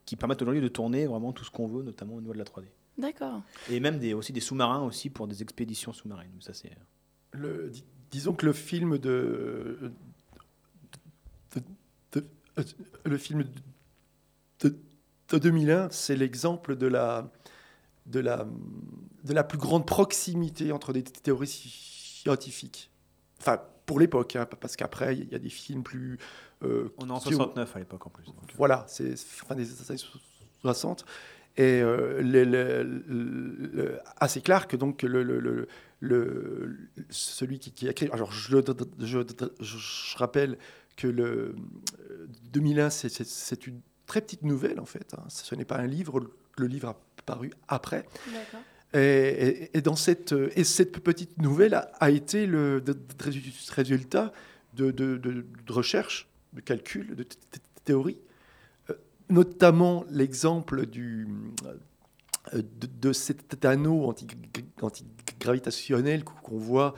[SPEAKER 4] qui permettent aujourd'hui de tourner vraiment tout ce qu'on veut, notamment au niveau de la 3D.
[SPEAKER 3] D'accord.
[SPEAKER 4] Et même des, aussi des sous-marins aussi pour des expéditions sous-marines. Ça, c'est...
[SPEAKER 5] le, dis- disons que le film de, de- de- de- le film de, de 2001, c'est l'exemple de la, de, la, de la plus grande proximité entre des théories scientifiques. Enfin, pour l'époque, hein, parce qu'après, il y a des films plus... euh,
[SPEAKER 4] On est en
[SPEAKER 5] qui ont-
[SPEAKER 4] 69 à l'époque en plus. donc, euh,
[SPEAKER 5] Voilà, c'est fin des années 60 est euh, le- le- le- assez clair que donc le, le- le- le- celui qui, qui a créé. Alors je, je, je rappelle que le euh, 2001 c'est- c'est c'est une très petite nouvelle en fait. hein. Ce n'est pas un livre. Le livre a paru après. Et, et- et dans cette, et cette petite nouvelle a, a été le de- de- résultat de, de, de- de recherche, de calcul, de t- t- théorie, Euh, notamment l'exemple du, euh, de, cet anneau anti- antigravitationnel qu'on voit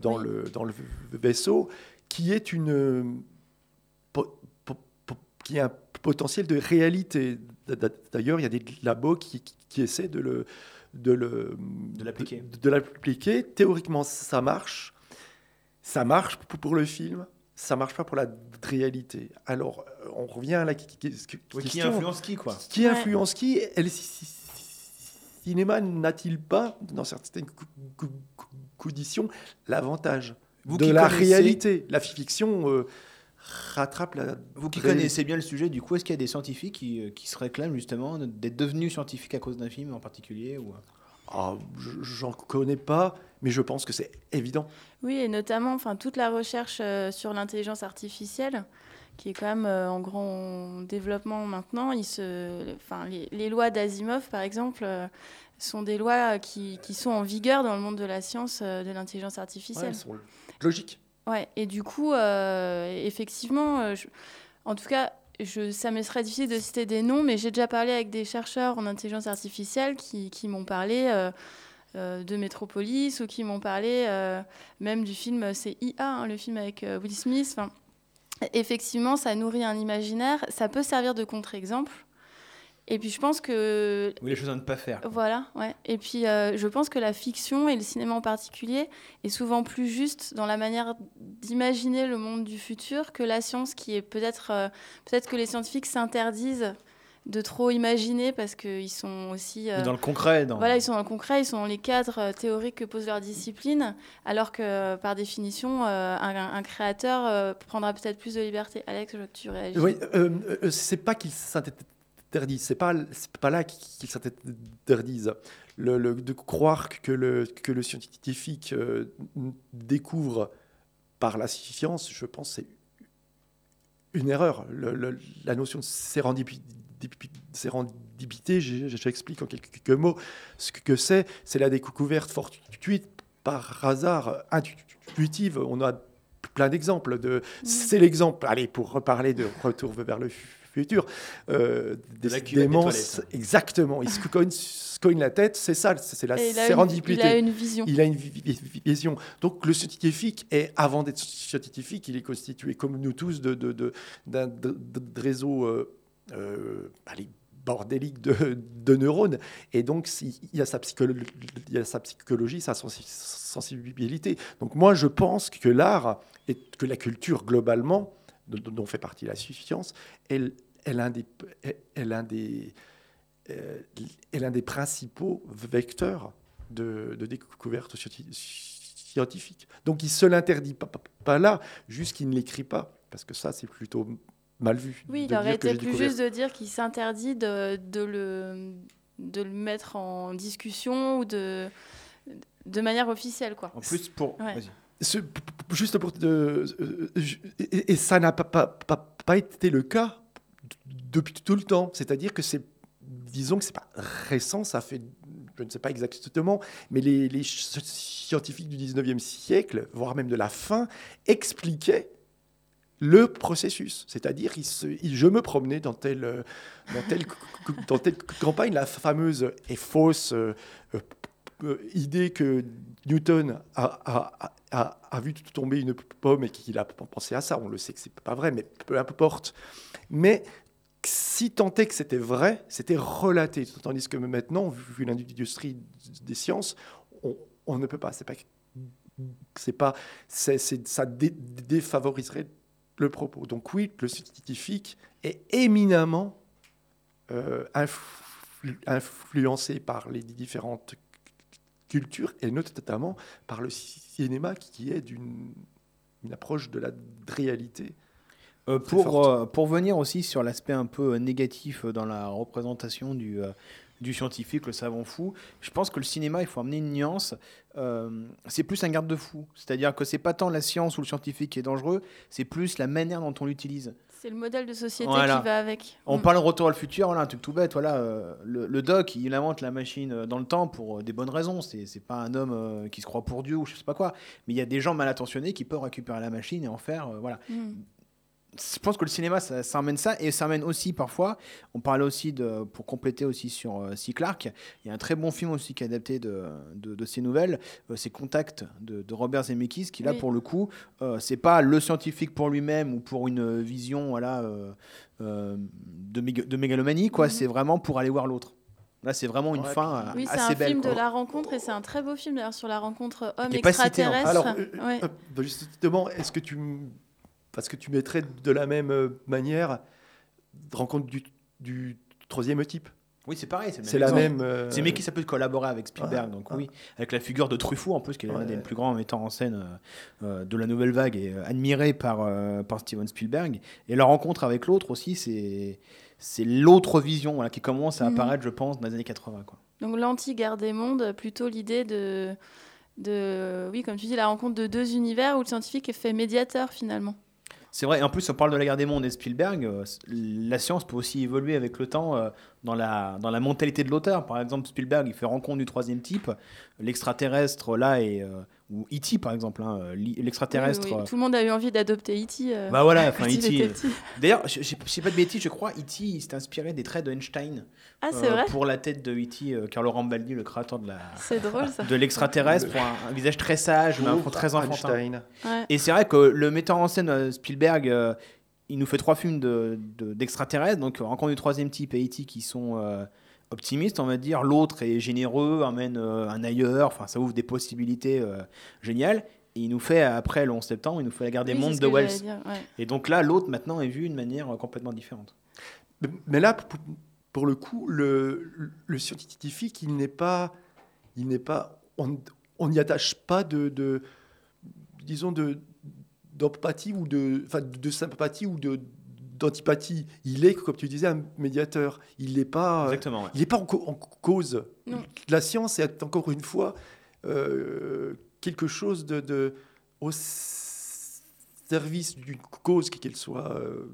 [SPEAKER 5] dans,
[SPEAKER 3] Oui.
[SPEAKER 5] le, dans le vaisseau, qui est une qui a un potentiel de réalité. D'ailleurs, il y a des labos qui, qui- essaient de le de le
[SPEAKER 4] De l'appliquer.
[SPEAKER 5] de, de l'appliquer. Théoriquement, ça marche. Ça marche pour, le film. Ça marche pas pour la réalité. Alors, euh, on revient à la qui- qui- question.
[SPEAKER 4] influence qui, quoi
[SPEAKER 5] Qui influence qui Et le ci- ci- cinéma n'a-t-il pas, dans certaines conditions, l'avantage
[SPEAKER 4] Vous
[SPEAKER 5] de
[SPEAKER 4] qui
[SPEAKER 5] la réalité La fiction euh, rattrape la.
[SPEAKER 4] Vous qui connaissez bien le sujet, du coup, est-ce qu'il y a des scientifiques qui, euh, qui se réclament justement d'être devenus scientifiques à cause d'un film en particulier ou...
[SPEAKER 5] Ah, je- J'en connais pas, mais je pense que c'est évident.
[SPEAKER 3] Oui, et notamment enfin, toute la recherche euh, sur l'intelligence artificielle, qui est quand même euh, en grand développement maintenant. Il se, enfin, les, les lois d'Asimov, par exemple, euh, sont des lois qui, qui sont en vigueur dans le monde de la science euh, de l'intelligence
[SPEAKER 5] Ouais,
[SPEAKER 3] artificielle.
[SPEAKER 5] elles sont logiques.
[SPEAKER 3] Ouais, et du coup, euh, effectivement, euh, en tout cas, je, ça me serait difficile de citer des noms, mais j'ai déjà parlé avec des chercheurs en intelligence artificielle qui, m'ont parlé euh, de Metropolis ou qui m'ont parlé même du film, c'est IA, hein, le film avec Will Smith. Effectivement, ça nourrit un imaginaire, ça peut servir de contre-exemple. Et puis je pense que
[SPEAKER 4] Ou les choses à ne pas faire quoi.
[SPEAKER 3] voilà, ouais. Et puis, euh, je pense que la fiction et le cinéma en particulier est souvent plus juste dans la manière d'imaginer le monde du futur que la science, qui est peut-être euh, peut-être que les scientifiques s'interdisent de trop imaginer parce qu'ils sont aussi euh,
[SPEAKER 4] dans le concret, dans...
[SPEAKER 3] voilà, ils sont dans le concret, ils sont dans les cadres euh, théoriques que pose leur discipline, alors que par définition, euh, un, un créateur euh, prendra peut-être plus de liberté. Alex, je veux que tu réagis?
[SPEAKER 5] Oui, euh, euh, c'est pas qu'ils c'est pas, pas là qu'ils s'interdisent. Le, de croire que le, que le scientifique euh, découvre par la science, je pense, c'est une erreur. La notion de sérendipi- sérendipité, j'explique en quelques mots ce que c'est. C'est la découverte fortuite par hasard, intuitive. On a plein d'exemples. De... C'est l'exemple, allez, pour reparler de Retour vers le euh,
[SPEAKER 4] De la
[SPEAKER 5] des démences.
[SPEAKER 4] toilettes.
[SPEAKER 5] Exactement. Il se cogne, se cogne la tête, c'est ça, c'est la
[SPEAKER 3] Et il, a une,
[SPEAKER 5] sérendipité.
[SPEAKER 3] il a une vision.
[SPEAKER 5] Il a une vi- vi- vision. Donc le scientifique est, avant d'être scientifique, il est constitué, comme nous tous, de, de, de- d'un de, de- de réseaux euh, euh, allez, de, de neurones. Et donc il y, a sa psychologie, il y a sa psychologie, sa sensi- sensibilité. Donc moi, je pense que l'art et que la culture globalement, dont, fait partie la science, est, est l'un des, est- est l'un des, euh, est l'un des principaux vecteurs de, de découverte scienti- scientifique. Donc il ne se l'interdit pas, pas- pas là, juste qu'il ne l'écrit pas, parce que ça, c'est plutôt mal vu.
[SPEAKER 3] Oui, il aurait été plus
[SPEAKER 5] découvert.
[SPEAKER 3] juste de dire qu'il s'interdit de, de le, de le mettre en discussion ou de, de manière officielle. Quoi.
[SPEAKER 4] En plus, pour...
[SPEAKER 3] Ouais.
[SPEAKER 4] Vas-y.
[SPEAKER 5] Ce- p- p- juste pour... de- euh, je- et, et ça n'a pas, pas, pas, pas été le cas depuis tout le temps. C'est-à-dire que c'est... Disons que c'est pas récent, ça fait... Je ne sais pas exactement, mais les, scientifiques du 19e siècle, voire même de la fin, expliquaient le processus. C'est-à-dire, il je me promenais dans telle, dans, telle, dans telle campagne, la fameuse et fausse euh, euh, idée que Newton a- a vu tomber une pomme et qu'il a pensé à ça. On le sait que c'est pas vrai, mais peu importe. Mais si tant est que c'était vrai, c'était relaté. Tandis que maintenant, vu l'industrie des sciences, on, ne peut pas. C'est pas, c'est pas, ça dé- défavoriserait le propos. Donc oui, le scientifique est éminemment euh, influ- influencé par les différentes culture, et notamment par le cinéma qui est d'une une approche de la réalité.
[SPEAKER 4] Euh, pour, euh, pour venir aussi sur l'aspect un peu euh, négatif euh, dans la représentation du, euh, du scientifique, le savant fou, je pense que le cinéma, il faut amener une nuance. euh, c'est plus un garde-fou. C'est-à-dire que c'est pas tant la science ou le scientifique qui est dangereux, c'est plus la manière dont on l'utilise.
[SPEAKER 3] C'est le modèle de société
[SPEAKER 4] Voilà.
[SPEAKER 3] qui va avec.
[SPEAKER 4] On
[SPEAKER 3] Mm.
[SPEAKER 4] parle de retour à le futur, voilà, un truc tout bête. Voilà, euh, le, le doc, il invente la machine dans le temps pour des bonnes raisons. C'est c'est pas un homme euh, qui se croit pour Dieu ou je sais pas quoi. Mais il y a des gens mal intentionnés qui peuvent récupérer la machine et en faire. euh, voilà.
[SPEAKER 3] Mm.
[SPEAKER 4] Je pense que le cinéma, ça, ça emmène ça et ça emmène aussi parfois. On parlait aussi de, pour compléter aussi sur euh, C. Clarke. Il y a un très bon film aussi qui est adapté de, de, de ces nouvelles. euh, c'est Contact de, de Robert Zemeckis, qui là
[SPEAKER 3] Oui.
[SPEAKER 4] pour le coup, euh, c'est pas le scientifique pour lui-même ou pour une vision voilà euh, euh, de, méga- de mégalomanie quoi.
[SPEAKER 3] Mhm.
[SPEAKER 4] C'est vraiment pour aller voir l'autre. Là, c'est vraiment une
[SPEAKER 5] Ouais,
[SPEAKER 4] fin euh,
[SPEAKER 3] Oui, c'est
[SPEAKER 4] assez
[SPEAKER 3] un
[SPEAKER 4] belle.
[SPEAKER 3] film
[SPEAKER 4] quoi.
[SPEAKER 3] de la rencontre et c'est un très beau film d'ailleurs sur la rencontre homme
[SPEAKER 4] Qui est pas cité, en fait.
[SPEAKER 3] extraterrestre.
[SPEAKER 5] Alors, euh,
[SPEAKER 3] Ouais.
[SPEAKER 5] euh, bah, justement, est-ce que tu. Parce que tu mettrais de la même euh, manière rencontre du, du troisième type.
[SPEAKER 4] Oui, c'est pareil. C'est le
[SPEAKER 5] C'est la même. euh,
[SPEAKER 4] C'est qui ça peut collaborer avec Spielberg,
[SPEAKER 5] Ouais,
[SPEAKER 4] donc
[SPEAKER 5] ouais.
[SPEAKER 4] oui, avec la figure de Truffaut en plus, qui est l'un
[SPEAKER 5] Ouais.
[SPEAKER 4] des plus grands metteurs en scène euh, euh, de la nouvelle vague et euh, admiré par, euh, par Steven Spielberg. Et la rencontre avec l'autre aussi, c'est c'est l'autre vision voilà, qui commence à
[SPEAKER 3] Mhm.
[SPEAKER 4] apparaître, je pense, dans les années 80. Quoi.
[SPEAKER 3] Donc l'anti-guerre des mondes, plutôt l'idée de, de, oui, comme tu dis, la rencontre de deux univers où le scientifique est fait médiateur finalement.
[SPEAKER 4] C'est vrai, en plus, on parle de la guerre des mondes et Spielberg. euh, la science peut aussi évoluer avec le temps euh, dans, la, dans la mentalité de l'auteur. Par exemple, Spielberg, il fait rencontre du troisième type. L'extraterrestre, là, est, euh, ou E.T., par exemple, hein, euh, l'extraterrestre.
[SPEAKER 3] Oui, oui,
[SPEAKER 4] euh,
[SPEAKER 3] Tout le monde a eu envie d'adopter E.T. euh,
[SPEAKER 4] Bah voilà, enfin, E.T.
[SPEAKER 3] était
[SPEAKER 4] euh,
[SPEAKER 3] petit.
[SPEAKER 4] D'ailleurs, je, je sais pas de bêtises, je crois E.T. s'est inspiré des traits de Einstein
[SPEAKER 3] Ah, c'est
[SPEAKER 4] euh,
[SPEAKER 3] vrai
[SPEAKER 4] pour la tête de E.T. euh, Carlo Rambaldi, le créateur de la
[SPEAKER 3] C'est drôle ça.
[SPEAKER 4] de l'extraterrestre, pour un, un visage très sage, mais un très enfantin.
[SPEAKER 5] Einstein.
[SPEAKER 3] Ouais.
[SPEAKER 4] Et c'est vrai que le metteur en scène Spielberg, euh, il nous fait trois films de- de- d'extraterrestres, donc Rencontre du troisième type et E.T. qui sont optimistes, on va dire. L'autre est généreux, amène euh, un ailleurs, enfin ça ouvre des possibilités euh, géniales. Et il nous fait, après le 11 septembre, il nous fait la guerre des
[SPEAKER 3] Oui,
[SPEAKER 4] mondes de Wells.
[SPEAKER 3] j'allais dire, ouais.
[SPEAKER 4] Et donc là, l'autre maintenant est vu d'une manière euh, complètement différente.
[SPEAKER 5] Mais- Mais là, pour, pour le coup, le, le scientifique, il n'est pas, il n'est pas, on on n'y attache pas de, de disons de d'empathie ou de, enfin, de sympathie ou de d'antipathie. Il est, comme tu disais, un médiateur. Il n'est pas,
[SPEAKER 4] Exactement. ouais.
[SPEAKER 5] il n'est pas en, cause.
[SPEAKER 3] Non.
[SPEAKER 5] La science est encore une fois euh, quelque chose de, de- au service d'une cause, qu'elle soit euh,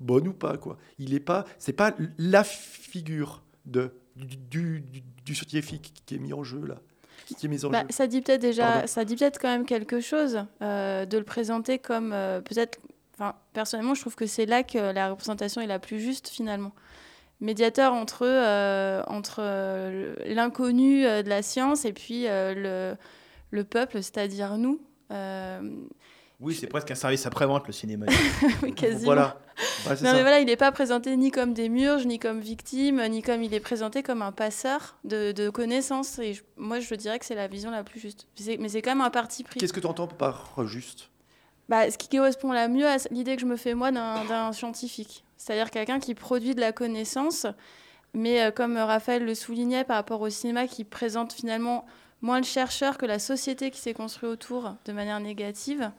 [SPEAKER 5] bonne ou pas. Quoi. Il n'est pas, c'est pas la figure de, du, du, du- du scientifique qui est mis en jeu là, qui est mis en
[SPEAKER 3] Bah,
[SPEAKER 5] jeu.
[SPEAKER 3] ça dit peut-être déjà,
[SPEAKER 5] Pardon.
[SPEAKER 3] ça dit peut-être quand même quelque chose euh, de le présenter comme euh, peut-être. Enfin, personnellement, je trouve que c'est là que la représentation est la plus juste finalement. Médiateur entre euh, entre euh, l'inconnu euh, de la science et puis le le peuple, c'est-à-dire nous.
[SPEAKER 4] Oui, c'est presque un service après-vente, le cinéma.
[SPEAKER 3] oui, quasiment.
[SPEAKER 5] Voilà. Ouais,
[SPEAKER 3] Non
[SPEAKER 5] ça.
[SPEAKER 3] mais voilà, il n'est pas présenté ni comme des murges, ni comme victime, ni comme il est présenté comme un passeur de, de connaissances. Et je- moi, je dirais que c'est la vision la plus juste. Mais c'est quand même un parti pris.
[SPEAKER 5] Qu'est-ce que tu entends par juste?
[SPEAKER 3] Bah, ce qui correspond la mieux à l'idée que je me fais moi d'un scientifique. C'est-à-dire quelqu'un qui produit de la connaissance, mais euh, comme Raphaël le soulignait par rapport au cinéma, qui présente finalement moins le chercheur que la société qui s'est construite autour de manière négative.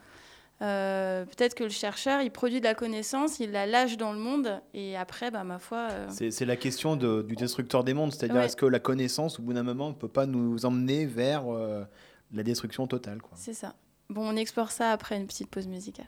[SPEAKER 3] Euh, Peut-être que le chercheur, il produit de la connaissance, il la lâche dans le monde, et après, bah, ma foi, euh,
[SPEAKER 4] C'est la question de- du destructeur des mondes, c'est-à-dire
[SPEAKER 3] Ouais.
[SPEAKER 4] est-ce que la connaissance, au bout d'un moment, ne peut pas nous emmener vers euh, la destruction totale
[SPEAKER 3] c'est ça. Bon, on explore ça après une petite pause musicale.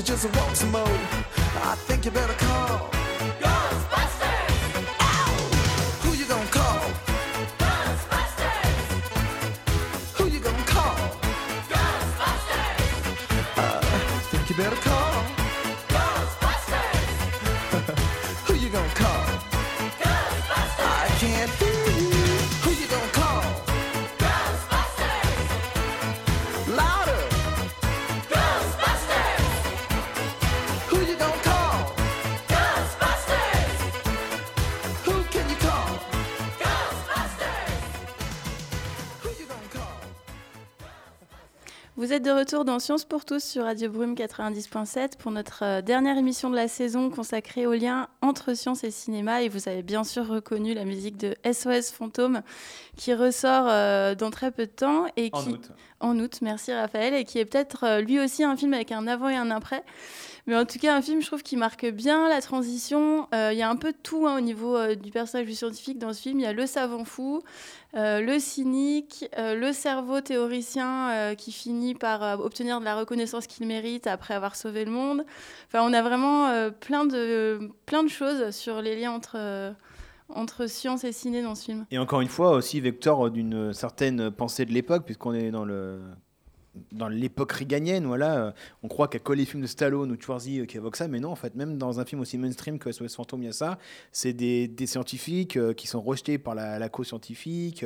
[SPEAKER 6] She just wants some more. I think you better come.
[SPEAKER 3] Vous êtes de retour dans Science pour tous sur Radio Brume 90.7 pour notre euh, dernière émission de la saison consacrée au lien entre science et cinéma. Et vous avez bien sûr reconnu la musique de SOS Fantôme qui ressort euh, dans très peu de temps. Et
[SPEAKER 4] En
[SPEAKER 3] qui,
[SPEAKER 4] août.
[SPEAKER 3] En août, merci Raphaël. Et qui est peut-être euh, lui aussi un film avec un avant et un après. Mais en tout cas, un film, je trouve, qui marque bien la transition. Euh, Il y a un peu de tout hein, au niveau euh, du personnage du scientifique dans ce film. Il y a le savant fou, euh, le cynique, le cerveau théoricien qui finit par obtenir de la reconnaissance qu'il mérite après avoir sauvé le monde. Enfin, on a vraiment plein, de, plein de choses sur les liens entre, entre science et ciné dans ce film.
[SPEAKER 4] Et encore une fois, aussi vecteur d'une certaine pensée de l'époque, puisqu'on est dans le dans l'époque réganienne, voilà, euh, on croit qu'à quoi les films de Stallone ou Schwarzy euh, qui évoquent ça, mais non, en fait, même dans un film aussi mainstream que SOS Fantôme, il y a ça. C'est des, des scientifiques euh, qui sont rejetés par la, la cause scientifique,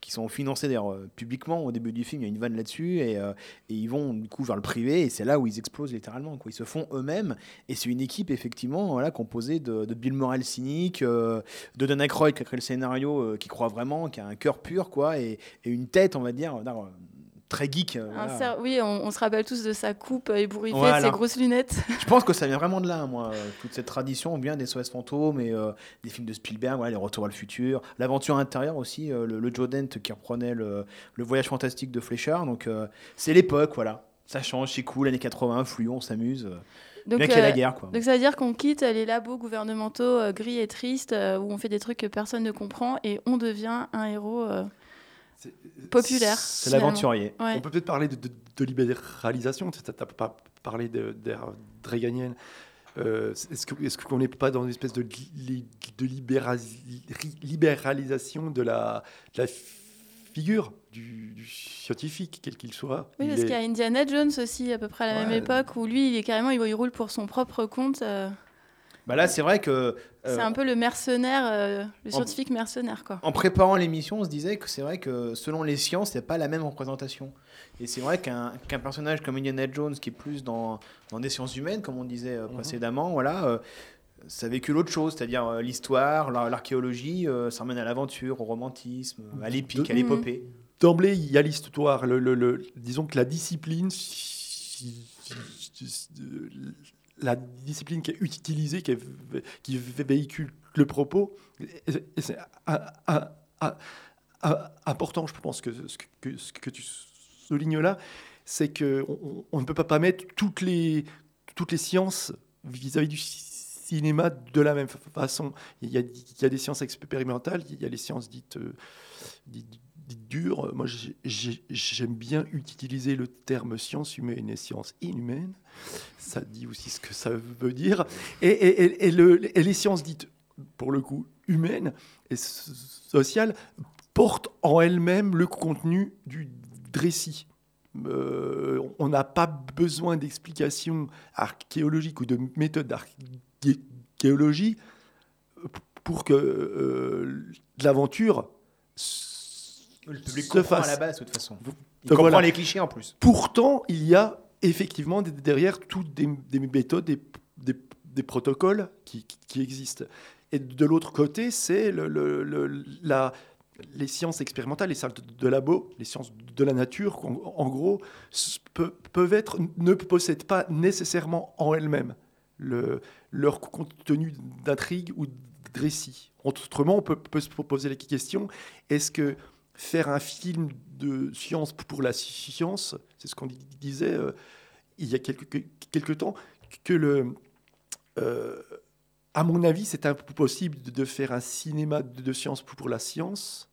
[SPEAKER 4] qui sont financés d'ailleurs publiquement. Au début du film, il y a une vanne là-dessus, et, ils vont du coup vers le privé, et c'est là où ils explosent littéralement. Ils se font eux-mêmes, et c'est une équipe effectivement voilà, composée de, de Bill Morrell cynique, de Dan Aykroyd qui a créé le scénario, qui croit vraiment, qui a un cœur pur, quoi, et, et une tête, on va dire, très geek. euh,
[SPEAKER 3] Un
[SPEAKER 4] voilà.
[SPEAKER 3] cer- Oui, on, on se rappelle tous de sa coupe euh, ébouriffée,
[SPEAKER 4] Voilà.
[SPEAKER 3] de ses grosses lunettes.
[SPEAKER 4] Je pense que ça vient vraiment de là, moi. euh, Toute cette tradition vient des SOS fantômes et euh, des films de Spielberg, voilà, les Retours à le futur, l'aventure intérieure aussi, euh, le, le Joe Dent qui reprenait le, le voyage fantastique de Fleischer. Donc euh, c'est l'époque, voilà. Ça change, c'est cool, années 80, fluo, on s'amuse.
[SPEAKER 3] Donc,
[SPEAKER 4] bien qu'il y
[SPEAKER 3] euh,
[SPEAKER 4] la guerre, quoi.
[SPEAKER 3] Donc ça veut dire qu'on quitte les labos gouvernementaux gris et tristes où on fait des trucs que personne ne comprend et on devient un héros populaire.
[SPEAKER 4] C'est l'aventurier.
[SPEAKER 3] Ouais.
[SPEAKER 5] On peut peut-être parler de, de- de libéralisation. Tu n'as pas parlé de- d'ère réganienne. Euh, Est-ce qu'on n'est pas dans une espèce de, li- de libérasi- libéralisation de la, de la figure du, du scientifique, quel qu'il soit?
[SPEAKER 3] Oui, parce
[SPEAKER 5] est-
[SPEAKER 3] qu'il y a Indiana Jones aussi à peu près à la même époque où lui, il est carrément, il, il roule pour son propre compte. euh,
[SPEAKER 4] Bah là, c'est vrai que. euh,
[SPEAKER 3] c'est un peu le mercenaire, euh, le
[SPEAKER 4] en-
[SPEAKER 3] scientifique mercenaire, quoi.
[SPEAKER 4] En préparant l'émission, on se disait que c'est vrai que selon les sciences, il n'y a pas la même représentation. Et c'est vrai qu'un personnage comme Indiana Jones, qui est plus dans, dans des sciences humaines, comme on disait euh,
[SPEAKER 5] Mhm.
[SPEAKER 4] précédemment, voilà, euh, ça véhicule autre chose, c'est-à-dire euh, l'histoire, l'ar- l'archéologie, euh, ça emmène à l'aventure, au romantisme, à l'épique, à l'épopée.
[SPEAKER 5] D'emblée, il y a l'histoire. Le, le- le- disons que la discipline, la discipline qui est utilisée, qui, véhicule le propos, c'est important, je pense, que ce que, que- tu soulignes là, c'est qu'on on, ne peut pas, mettre toutes les, toutes les sciences vis-à-vis du cinéma de la même fa- façon. Il y, a, il y a des sciences expérimentales, il y a les sciences dites, euh, dites, dites dures. Moi, j'ai- j'ai- j'aime bien utiliser le terme science humaine et science inhumaine. Ça dit aussi ce que ça veut dire. Et, et- et- et le- et les sciences dites, pour le coup, humaines et so- sociales, portent en elles-mêmes le contenu du récit. Euh, on n'a pas besoin d'explications archéologiques ou de méthodes d'archéologie pour que euh, l'aventure
[SPEAKER 4] Le public
[SPEAKER 5] se
[SPEAKER 4] comprend
[SPEAKER 5] fasse.
[SPEAKER 4] à la base, de toute façon.
[SPEAKER 5] Vous-
[SPEAKER 4] Il
[SPEAKER 5] Donc
[SPEAKER 4] comprend
[SPEAKER 5] voilà.
[SPEAKER 4] les clichés en plus.
[SPEAKER 5] Pourtant, il y a effectivement derrière toutes des, des méthodes, des, des- des protocoles qui, qui existent. Et de l'autre côté, c'est le- le- le- la- les sciences expérimentales, les sciences de, de labo, les sciences de la nature, en, en gros, pe- peuvent être, ne possèdent pas nécessairement en elles-mêmes le- leur contenu d'intrigue ou de récit. Autrement, on peut, peut se poser la question est-ce que faire un film de science pour la science, c'est ce qu'on disait euh, il y a quelques, quelques temps, que le, euh, à mon avis, c'est impossible de, faire un cinéma de, science pour la science,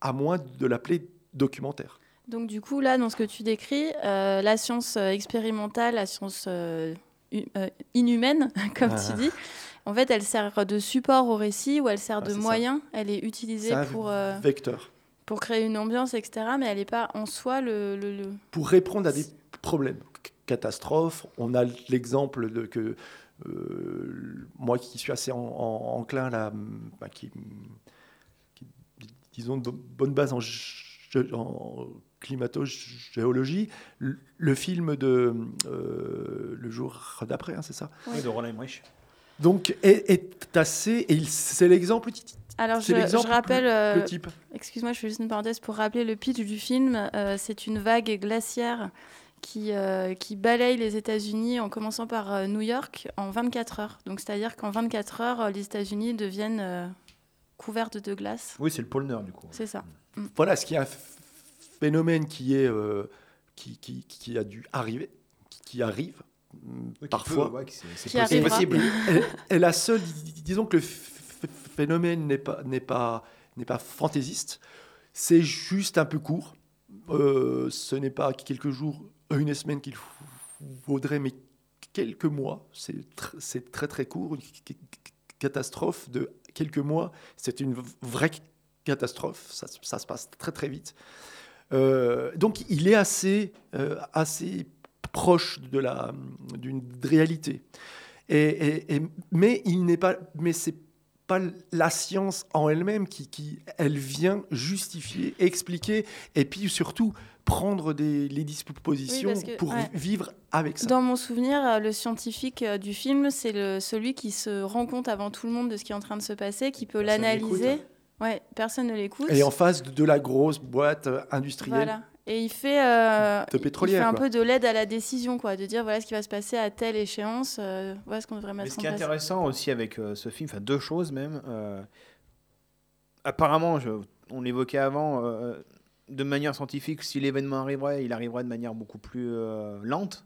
[SPEAKER 5] à moins de l'appeler documentaire.
[SPEAKER 3] Donc du coup, là, dans ce que tu décris, euh, la science euh, expérimentale, la science hu- inhumaine, comme
[SPEAKER 5] Ah.
[SPEAKER 3] tu dis, en fait, elle sert de support au récit ou elle sert
[SPEAKER 5] Ah,
[SPEAKER 3] de
[SPEAKER 5] ça.
[SPEAKER 3] moyen. Elle est utilisée pour, euh,
[SPEAKER 5] vecteur.
[SPEAKER 3] pour créer une ambiance, etc. Mais elle n'est pas en soi le... le- le-
[SPEAKER 5] Pour répondre à des problèmes, c- catastrophes, on a l'exemple de que euh, moi qui suis assez en- en- enclin là, bah, qui, qui, disons de bo- bonne base en, en climato-géologie, le, le film de euh, le jour d'après, hein, c'est ça?
[SPEAKER 3] Oui.
[SPEAKER 4] Oui, de Roland Emmerich.
[SPEAKER 5] Donc est, est assez et c'est l'exemple
[SPEAKER 3] Alors, je, rappelle...
[SPEAKER 5] le,
[SPEAKER 3] euh. Excuse-moi, je fais juste une parenthèse pour rappeler le pitch du film. Euh, c'est une vague glaciaire qui, euh, qui balaye les États-Unis en commençant par euh, New York en 24 heures. Donc, c'est-à-dire qu'en 24 heures, les États-Unis deviennent euh, couvertes de glace.
[SPEAKER 4] Oui, c'est le pôle Nord, du coup.
[SPEAKER 3] C'est ça.
[SPEAKER 5] Voilà, ce qui est un phénomène qui est euh, qui, qui, qui a dû arriver, qui, arrive mm,
[SPEAKER 4] Oui,
[SPEAKER 5] parfois.
[SPEAKER 4] peut, ouais, qui- c'est- possible.
[SPEAKER 5] Et, et la seule, dis- disons que le ph- phénomène n'est pas n'est pas n'est pas fantaisiste, c'est juste un peu court. Euh, ce n'est pas quelques jours, une semaine qu'il f- vaudrait, mais quelques mois. C'est tr- c'est très très court. Une c- catastrophe de quelques mois, c'est une vraie catastrophe. Ça, se- ça se passe très très vite. Euh, donc il est assez, euh, assez proche de la, d'une réalité. Et, et- et- mais il n'est pas, mais c'est pas la science en elle-même qui, qui, elle vient justifier, expliquer, et puis surtout prendre des, les dispositions
[SPEAKER 3] Oui, parce que-
[SPEAKER 5] pour
[SPEAKER 3] ouais.
[SPEAKER 5] vivre avec ça.
[SPEAKER 3] Dans mon souvenir, euh, le scientifique euh, du film, c'est le- celui qui se rend compte avant tout le monde de ce qui est en train de se passer, qui peut
[SPEAKER 4] Personne
[SPEAKER 3] l'analyser.
[SPEAKER 4] l'écoute.
[SPEAKER 3] Ouais, personne ne l'écoute.
[SPEAKER 5] Et en face de la grosse boîte euh, industrielle.
[SPEAKER 3] Voilà. Et il fait, euh,
[SPEAKER 5] De
[SPEAKER 3] il- fait un
[SPEAKER 5] quoi.
[SPEAKER 3] peu de l'aide à la décision, quoi, de dire voilà ce qui va se passer à telle échéance, euh, voilà ce qu'on devrait
[SPEAKER 4] Mais
[SPEAKER 3] mettre
[SPEAKER 4] ce
[SPEAKER 3] en
[SPEAKER 4] qui est intéressant aussi avec euh, ce film, enfin deux choses même. euh, apparemment, je- on l'évoquait avant, euh, de manière scientifique, si l'événement arriverait, il arriverait de manière beaucoup plus euh, lente.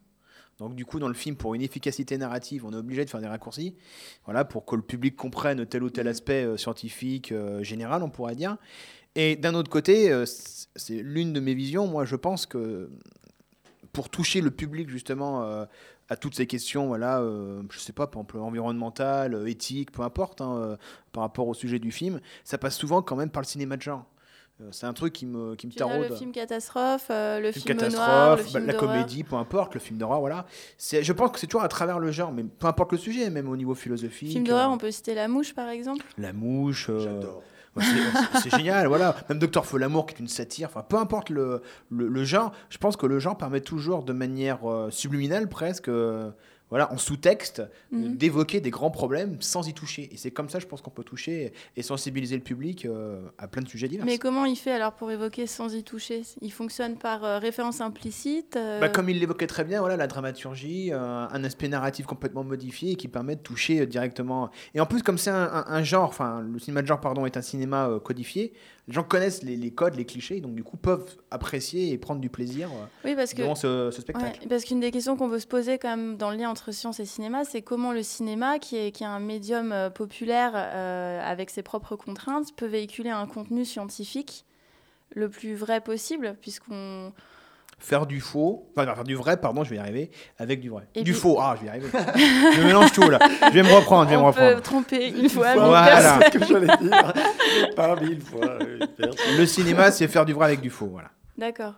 [SPEAKER 4] Donc du coup, dans le film, pour une efficacité narrative, on est obligé de faire des raccourcis, voilà, pour que le public comprenne tel ou tel aspect euh, scientifique euh, général, on pourrait dire. Et d'un autre côté, euh, c'est l'une de mes visions. Moi, je pense que pour toucher le public justement euh, à toutes ces questions, voilà, euh, je sais pas, par exemple environnementales, euh, éthiques, peu importe, hein, euh, par rapport au sujet du film, ça passe souvent quand même par le cinéma de genre. C'est un truc qui me, qui me taraude.
[SPEAKER 3] le film catastrophe, euh, le
[SPEAKER 4] Film
[SPEAKER 3] film
[SPEAKER 4] catastrophe,
[SPEAKER 3] noir, le
[SPEAKER 4] bah,
[SPEAKER 3] film
[SPEAKER 4] la comédie, peu importe, le film d'horreur, voilà. Je pense que c'est toujours à travers le genre, mais peu importe le sujet, même au niveau philosophique.
[SPEAKER 3] Film d'horreur,
[SPEAKER 4] euh,
[SPEAKER 3] on peut citer La Mouche, par exemple.
[SPEAKER 4] La mouche. euh,
[SPEAKER 5] J'adore.
[SPEAKER 4] C'est- génial, voilà. Même Docteur Feu l'amour qui est une satire, enfin peu importe le genre, je pense que le genre permet toujours de manière euh, subliminale presque, euh, voilà, en sous-texte, euh,
[SPEAKER 3] Mhm.
[SPEAKER 4] d'évoquer des grands problèmes sans y toucher. Et c'est comme ça, je pense qu'on peut toucher et sensibiliser le public euh, à plein de sujets divers.
[SPEAKER 3] Mais comment il fait alors pour évoquer sans y toucher? Il fonctionne par euh, référence implicite euh,
[SPEAKER 4] Bah, comme il l'évoquait très bien, voilà, la dramaturgie, un aspect narratif complètement modifié et qui permet de toucher directement. Et en plus, comme c'est un, un- un genre, enfin, le cinéma de genre, pardon, est un cinéma codifié, les gens connaissent les, les codes, les clichés, donc du coup peuvent apprécier et prendre du plaisir euh,
[SPEAKER 3] Oui, parce que
[SPEAKER 4] devant ce, ce spectacle.
[SPEAKER 3] Ouais, parce qu'une des questions qu'on peut se poser quand même dans le lien entre science et cinéma, c'est comment le cinéma, qui est, qui est un médium euh, populaire euh, avec ses propres contraintes, peut véhiculer un contenu scientifique le plus vrai possible, puisqu'on...
[SPEAKER 4] Faire du faux, enfin, faire du vrai, pardon, je vais y arriver, avec du vrai.
[SPEAKER 3] Et
[SPEAKER 4] du
[SPEAKER 3] puis-
[SPEAKER 4] faux, ah, je vais y arriver. je mélange tout là. Je vais me reprendre, je vais me
[SPEAKER 3] on peut
[SPEAKER 4] reprendre.
[SPEAKER 3] tromper une fois,
[SPEAKER 4] voilà.
[SPEAKER 5] C'est ce que j'allais dire. Mais Pas mille fois.
[SPEAKER 4] Le cinéma, c'est faire du vrai avec du faux, voilà.
[SPEAKER 3] D'accord.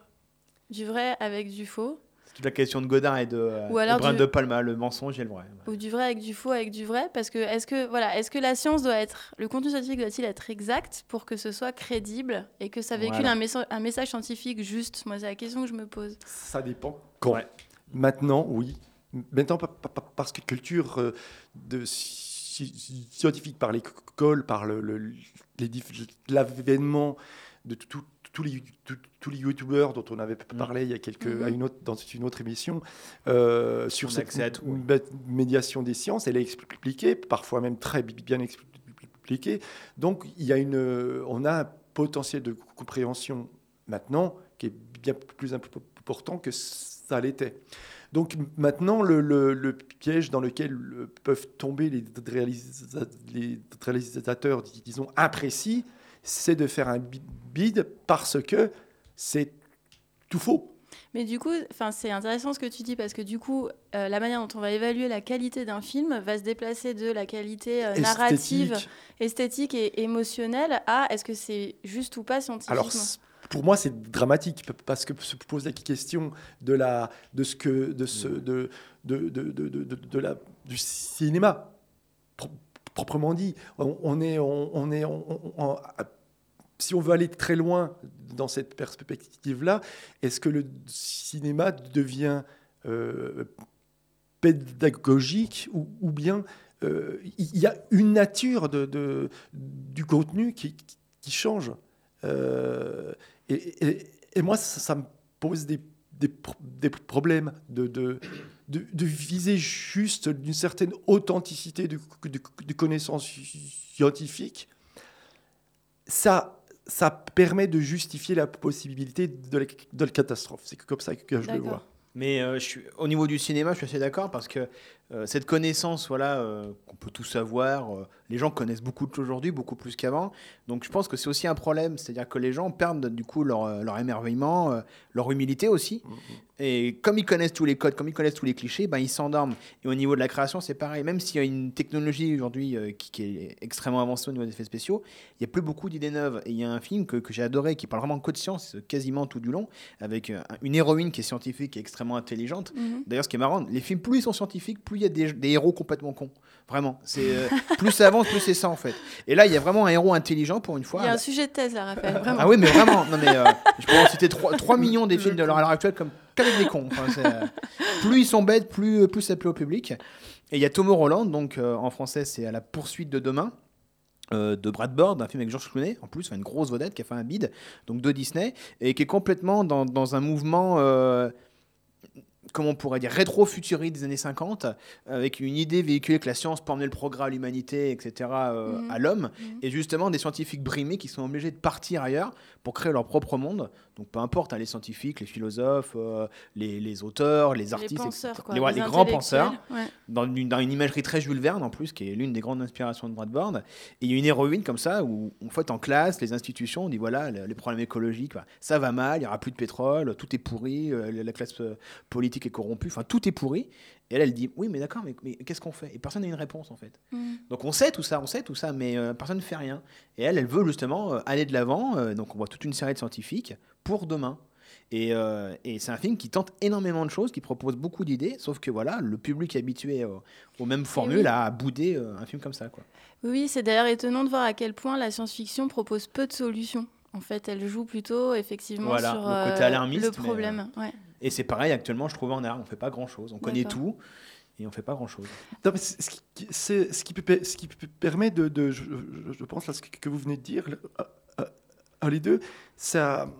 [SPEAKER 3] Du vrai avec du faux,
[SPEAKER 4] toute la question de Godin et de, euh,
[SPEAKER 3] Ou alors du-
[SPEAKER 4] de Palma, le mensonge et le vrai.
[SPEAKER 3] ou du vrai avec du faux avec du vrai, parce que est-ce que voilà, est-ce que la science doit être, le contenu scientifique doit-il être exact pour que ce soit crédible et que ça véhicule
[SPEAKER 4] Voilà.
[SPEAKER 3] un, un message scientifique juste? Moi, c'est la question que je me pose.
[SPEAKER 5] Ça dépend. Quand
[SPEAKER 4] Ouais.
[SPEAKER 5] Maintenant, oui. Maintenant, pa- pa- pa- parce que culture euh, de scientifique par l'école, par le, le- les diff- l'avènement de tout- tous les tous les youtubeurs dont on avait parlé il y a quelques
[SPEAKER 3] Mhm.
[SPEAKER 5] à une autre, dans une autre émission euh, sur
[SPEAKER 4] On
[SPEAKER 5] cette
[SPEAKER 4] accès à tout, oui.
[SPEAKER 5] mé- médiation des sciences elle est expliquée parfois même très bi- bien expliquée donc il y a une euh, on a un potentiel de compréhension maintenant qui est bien plus important que ça l'était. Donc maintenant, le, le- le piège dans lequel euh, peuvent tomber les, réalisa- les réalisateurs, dis- disons, imprécis, c'est de faire un bi- bid parce que c'est tout faux.
[SPEAKER 3] Mais du coup, enfin, c'est intéressant ce que tu dis parce que du coup, euh, la manière dont on va évaluer la qualité d'un film va se déplacer de la qualité euh, narrative,
[SPEAKER 5] Esthétique.
[SPEAKER 3] esthétique et émotionnelle à est-ce que c'est juste ou pas scientifiquement
[SPEAKER 5] Alors, pour moi, c'est dramatique parce que se pose la question de la, de ce que, de ce, de, de, de, de, de- de- de la, du cinéma pro- proprement dit. On, on est, on, on est, on- on- on- si on veut aller très loin dans cette perspective-là, est-ce que le cinéma devient euh, pédagogique ou, bien euh, il y a une nature de, du contenu qui, change Euh, et, et- moi, ça, me pose des, des, pro- des problèmes de, de, de, viser juste d'une certaine authenticité de connaissances scientifiques. Ça, ça permet de justifier la possibilité de la, de la catastrophe. C'est comme ça que je le vois.
[SPEAKER 4] Mais euh, je suis, au niveau du cinéma, je suis assez d'accord parce que euh, cette connaissance, voilà, euh, qu'on peut tous avoir, euh, les gens connaissent beaucoup de choses aujourd'hui, beaucoup plus qu'avant. Donc je pense que c'est aussi un problème, c'est-à-dire que les gens perdent du coup leur, euh, leur émerveillement, euh, leur humilité aussi. Et comme ils connaissent tous les codes, comme ils connaissent tous les clichés, ben, ils s'endorment. Et au niveau de la création, c'est pareil. Même s'il y a une technologie aujourd'hui euh, qui, qui est extrêmement avancée au niveau des effets spéciaux, il n'y a plus beaucoup d'idées neuves. Et il y a un film que, que j'ai adoré qui parle vraiment que de science, euh, quasiment tout du long, avec euh, une héroïne qui est scientifique et extrêmement intelligente.
[SPEAKER 3] Mhm.
[SPEAKER 4] D'ailleurs, ce qui est marrant, les films, plus ils sont scientifiques, plus il y a des, des héros complètement cons. Vraiment. C'est euh, plus ça avance, plus c'est ça en fait. Et là, il y a vraiment un héros intelligent pour une fois.
[SPEAKER 3] Il y a un sujet de thèse là, Raphaël. Vraiment.
[SPEAKER 4] Ah oui, mais vraiment. Non, mais, euh, je pourrais en citer 3, 3 millions des films de l'heure à l'heure actuelle comme qu'avec des cons. Enfin, euh, plus ils sont bêtes, plus, plus ça plaît au public. Et il y a Tom Holland, donc en français, c'est à la poursuite de demain. euh, de Brad Bird, un film avec George Clooney, en plus, une grosse vedette qui a fait un bid, donc de Disney, et qui est complètement dans, dans un mouvement, euh, comment on pourrait dire, rétro-futuriste des années 50, avec une idée véhiculée que la science peut emmener le progrès à l'humanité, etc., euh,
[SPEAKER 3] Mhm.
[SPEAKER 4] à l'homme,
[SPEAKER 3] Mhm.
[SPEAKER 4] et justement des scientifiques brimés qui sont obligés de partir ailleurs pour créer leur propre monde. Donc peu importe, hein, les scientifiques, les philosophes, euh, les, les auteurs, les
[SPEAKER 3] les
[SPEAKER 4] artistes,
[SPEAKER 3] penseurs,
[SPEAKER 4] etc.
[SPEAKER 3] quoi.
[SPEAKER 4] les, ouais, les grands penseurs,
[SPEAKER 3] Ouais.
[SPEAKER 4] dans une, dans une imagerie très Jules Verne en plus, qui est l'une des grandes inspirations de Brad Bird. Et il y a une héroïne comme ça, où en fait en classe, les institutions, on dit voilà, le- les problèmes écologiques, bah, ça va mal, il n'y aura plus de pétrole, tout est pourri, euh, la classe euh, est corrompue, enfin tout est pourri. Et elle, elle dit oui, mais d'accord, mais, mais qu'est-ce qu'on fait? Et personne n'a une réponse en fait.
[SPEAKER 3] Mhm.
[SPEAKER 4] Donc on sait tout ça, on sait tout ça, mais euh, personne ne fait rien. Et elle, elle veut justement euh, aller de l'avant. euh, donc on voit toute une série de scientifiques pour demain. Et, et c'est un film qui tente énormément de choses, qui propose beaucoup d'idées, sauf que voilà, le public habitué au- aux mêmes formules
[SPEAKER 3] oui.
[SPEAKER 4] a boudé euh, un film comme ça. Quoi.
[SPEAKER 3] Oui, c'est d'ailleurs étonnant de voir à quel point la science-fiction propose peu de solutions. En fait, elle joue plutôt effectivement
[SPEAKER 4] Voilà,
[SPEAKER 3] sur
[SPEAKER 4] le côté alarmiste,
[SPEAKER 3] le
[SPEAKER 4] mais,
[SPEAKER 3] problème. ouais.
[SPEAKER 4] Et c'est pareil actuellement, je trouve en art, on fait pas grand chose, on connaît tout. et on fait pas grand-chose.
[SPEAKER 5] Non, mais c'est ce qui, ce qui ce permet de, de- je, pense, là, ce que, vous venez de dire, à, à- à les deux, ça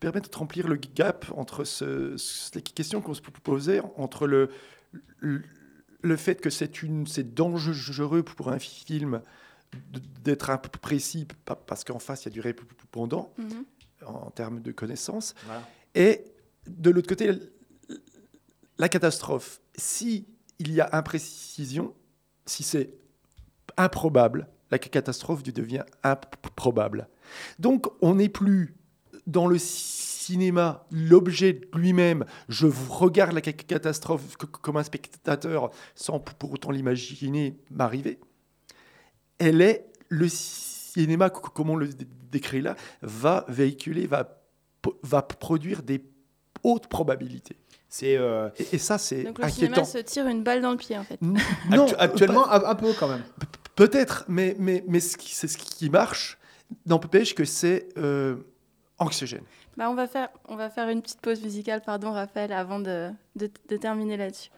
[SPEAKER 5] permet de remplir le gap entre ce, ce- les questions qu'on se posait, entre le, le, le fait que c'est une, c'est dangereux pour un film d'être un peu précis, pa- parce qu'en face, il y a du répondant
[SPEAKER 3] Mhm.
[SPEAKER 5] en termes de connaissances.
[SPEAKER 4] Voilà.
[SPEAKER 5] Et de l'autre côté, la catastrophe. Si il y a imprécision, si c'est improbable, la catastrophe devient improbable. Donc on n'est plus dans le cinéma, l'objet lui-même. Je regarde la ca- catastrophe co- comme un spectateur sans pour autant l'imaginer m'arriver. Elle est le cinéma, co- comme on le dé- décrit là, va véhiculer, va, va produire des hautes probabilités.
[SPEAKER 4] C'est euh,
[SPEAKER 5] Et, et ça, c'est
[SPEAKER 3] Donc le
[SPEAKER 5] inquiétant.
[SPEAKER 3] cinéma se tire une balle dans le pied en fait.
[SPEAKER 5] Non,
[SPEAKER 4] actu- actuellement un, un peu quand même.
[SPEAKER 5] Pe- Peut-être, mais, mais, mais c'est ce qui marche. N'empêche que c'est euh, anxiogène.
[SPEAKER 3] Bah, on, va faire, on va faire une petite pause musicale, pardon Raphaël, avant de, de- de terminer là-dessus.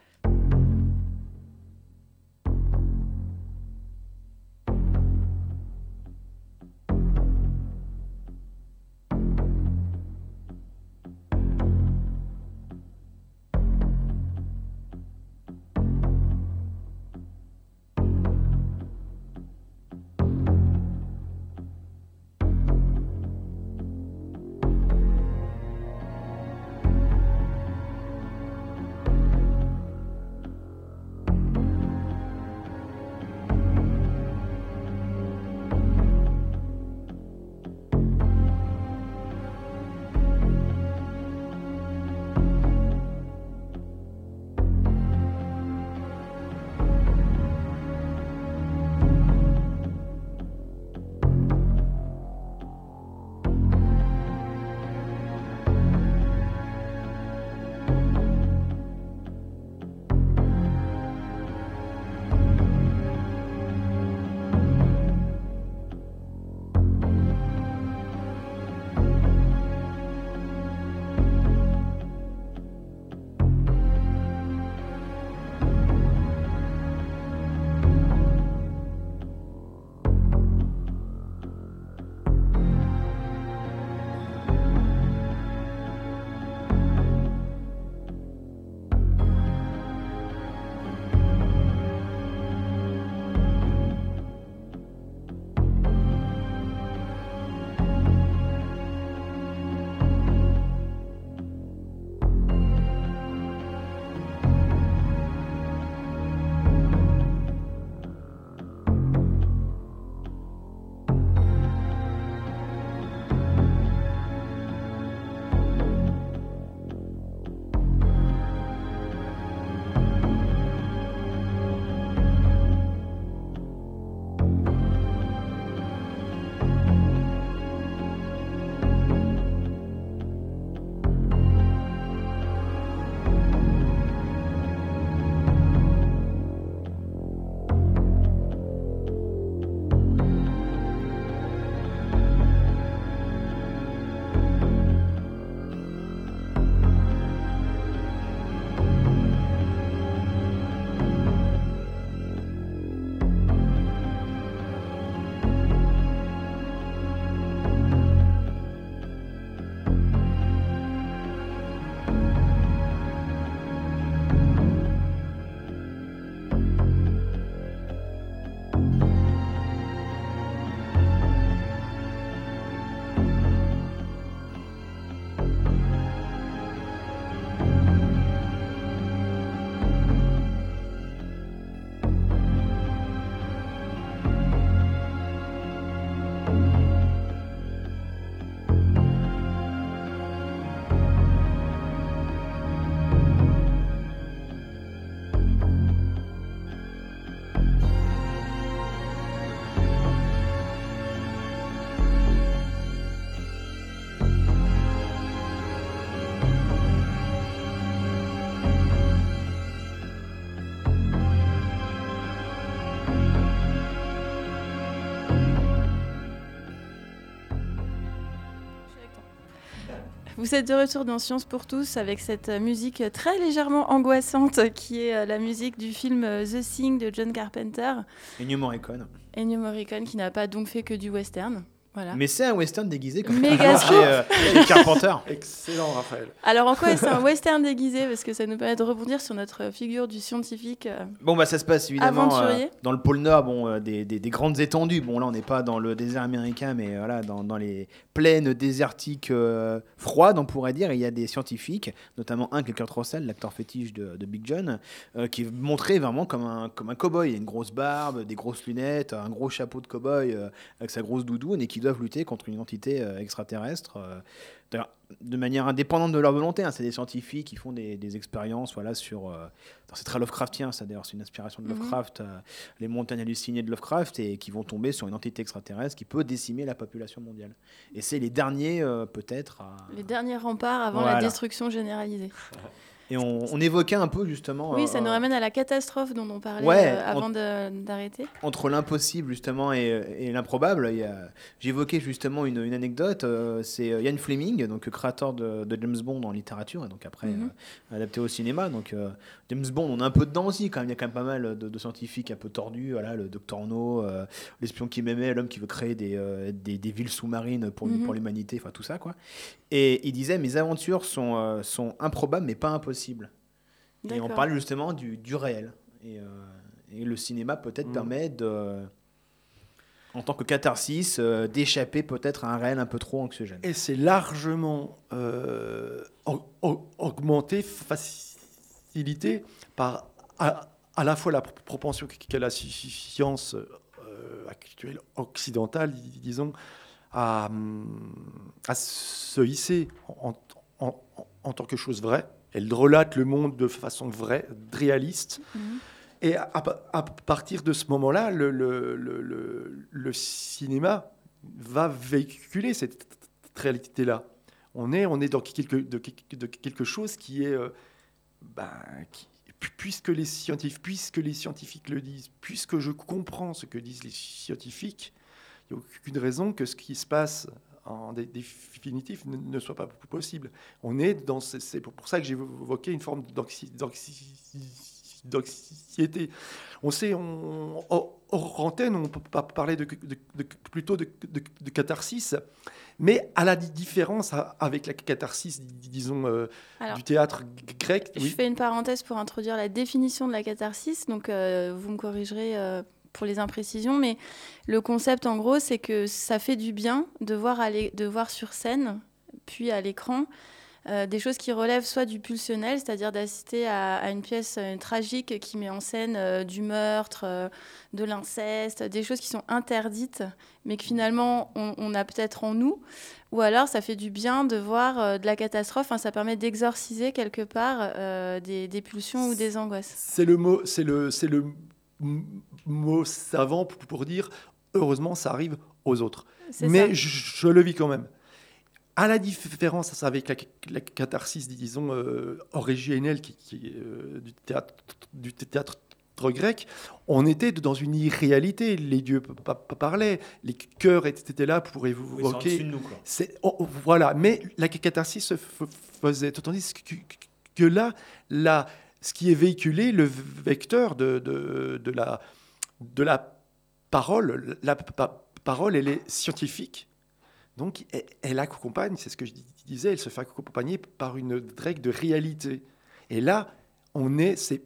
[SPEAKER 3] Vous êtes de retour dans Science pour tous avec cette euh, musique très légèrement angoissante qui est euh, la musique du film euh, The Thing de John Carpenter.
[SPEAKER 4] Ennio Morricone.
[SPEAKER 3] Ennio Morricone qui n'a pas donc fait que du western. Voilà.
[SPEAKER 4] Mais c'est un western déguisé comme
[SPEAKER 3] Méga
[SPEAKER 4] chez, euh, chez Carpenter.
[SPEAKER 5] Excellent, Raphaël.
[SPEAKER 3] Alors en quoi est-ce un western déguisé? Parce que ça nous permet de rebondir sur notre figure du scientifique. euh,
[SPEAKER 4] Bon, bah ça se passe évidemment euh, dans le pôle Nord, bon, euh, des, des- des grandes étendues. Bon, là, on n'est pas dans le désert américain, mais voilà, dans, dans les plaines désertiques euh, froides, on pourrait dire. Il y a des scientifiques, notamment un, qui est Kurt Russell, l'acteur fétiche de, de Big John, euh, qui est montré vraiment comme un, comme un cow-boy. Il a une grosse barbe, des grosses lunettes, un gros chapeau de cow-boy euh, avec sa grosse doudoune et qui doivent lutter contre une entité euh, extraterrestre. euh, de manière indépendante de leur volonté, hein. c'est des scientifiques qui font des, des expériences voilà, sur, euh, C'est très Lovecraftien, ça d'ailleurs, c'est une inspiration de
[SPEAKER 3] Mhm.
[SPEAKER 4] Lovecraft, euh, les montagnes hallucinées de Lovecraft, et qui vont tomber sur une entité extraterrestre qui peut décimer la population mondiale. Et c'est les derniers, euh, peut-être, à...
[SPEAKER 3] Les derniers remparts avant
[SPEAKER 4] Voilà.
[SPEAKER 3] la destruction généralisée.
[SPEAKER 4] Et on, on évoquait un peu justement
[SPEAKER 3] Oui,
[SPEAKER 4] euh,
[SPEAKER 3] ça nous ramène à la catastrophe dont on parlait
[SPEAKER 4] Ouais,
[SPEAKER 3] euh, avant d'arrêter.
[SPEAKER 4] entre l'impossible justement et, et l'improbable. J'évoquais justement une, une anecdote. euh, c'est euh, Ian Fleming, donc créateur de, de James Bond en littérature, et donc après
[SPEAKER 3] Mhm.
[SPEAKER 4] euh, adapté au cinéma. Donc euh, James Bond, on a un peu dedans aussi quand même. Il y a quand même pas mal de, de scientifiques un peu tordus. Voilà, le Docteur No, euh, l'espion qui m'aimait, l'homme qui veut créer des, euh, des, des villes sous-marines pour,
[SPEAKER 3] Mhm.
[SPEAKER 4] pour l'humanité, enfin tout ça quoi. Et il disait mes aventures sont, euh, sont improbables mais pas impossibles. Et on parle justement du, du réel. Et, euh, et le cinéma peut-être
[SPEAKER 5] Mm.
[SPEAKER 4] permet de, en tant que catharsis, euh, d'échapper peut-être à un réel un peu trop anxiogène.
[SPEAKER 5] Et c'est largement euh, au- au- augmenté, facilité par à, à la fois la pro- propension qu'a la sci- science euh, actuelle occidentale, dis- disons, à, hum, à se hisser en, en- en- en tant que chose vraie. Elle relate le monde de façon vraie, réaliste.
[SPEAKER 3] Mhm.
[SPEAKER 5] Et à, partir de ce moment-là, le, le- le- le- le cinéma va véhiculer cette réalité-là. On est, on est dans quelque, de, quelque- de quelque chose qui est, euh, ben, qui- puisque les scientifiques, puisque les scientifiques le disent, puisque je comprends ce que disent les scientifiques, il n'y a aucune raison que ce qui se passe en dé- définitif ne, ne soit pas possible. On est dans, ce- c'est pour pour ça que j'ai évoqué une forme d'anxi- d'anxi- d'anxiété. On sait, on, hors antenne, on peut pas parler de, de- de- plutôt de, catharsis, mais à la di- différence avec la catharsis, dis- disons, euh,
[SPEAKER 3] Alors,
[SPEAKER 5] du théâtre grec.
[SPEAKER 3] Je
[SPEAKER 5] oui.
[SPEAKER 3] fais une parenthèse pour introduire la définition de la catharsis. Donc, euh, vous me corrigerez euh, pour les imprécisions, mais le concept, en gros, c'est que ça fait du bien de voir, de sur scène, puis à l'écran, euh, des choses qui relèvent soit du pulsionnel, c'est-à-dire d'assister à, à une pièce euh, tragique qui met en scène euh, du meurtre, de l'inceste, des choses qui sont interdites, mais que finalement on, on a peut-être en nous. Ou alors ça fait du bien de voir de la catastrophe, ça permet d'exorciser quelque part des, des pulsions ou des angoisses.
[SPEAKER 5] C'est le mot, c'est le, c'est le m- mot savant pour, dire heureusement ça arrive aux autres. Mais je, je le vis quand même. À la différence avec la, la catharsis, disons, euh, originelle qui, euh, du théâtre, du théâtre grec, on était dans une irréalité. Les dieux parlaient, les cœurs étaient là pour évoquer.
[SPEAKER 4] de nous, quoi.
[SPEAKER 5] C'est- oh, oh, voilà, mais la catharsis se faisait. Tandis que, que là, là, ce qui est véhiculé, le vecteur de, de, la, de la parole, la pa- parole, elle est scientifique. Donc, elle, accompagne, c'est ce que je dis- disais, elle se fait accompagner par une règle de réalité. Et là, on est, c'est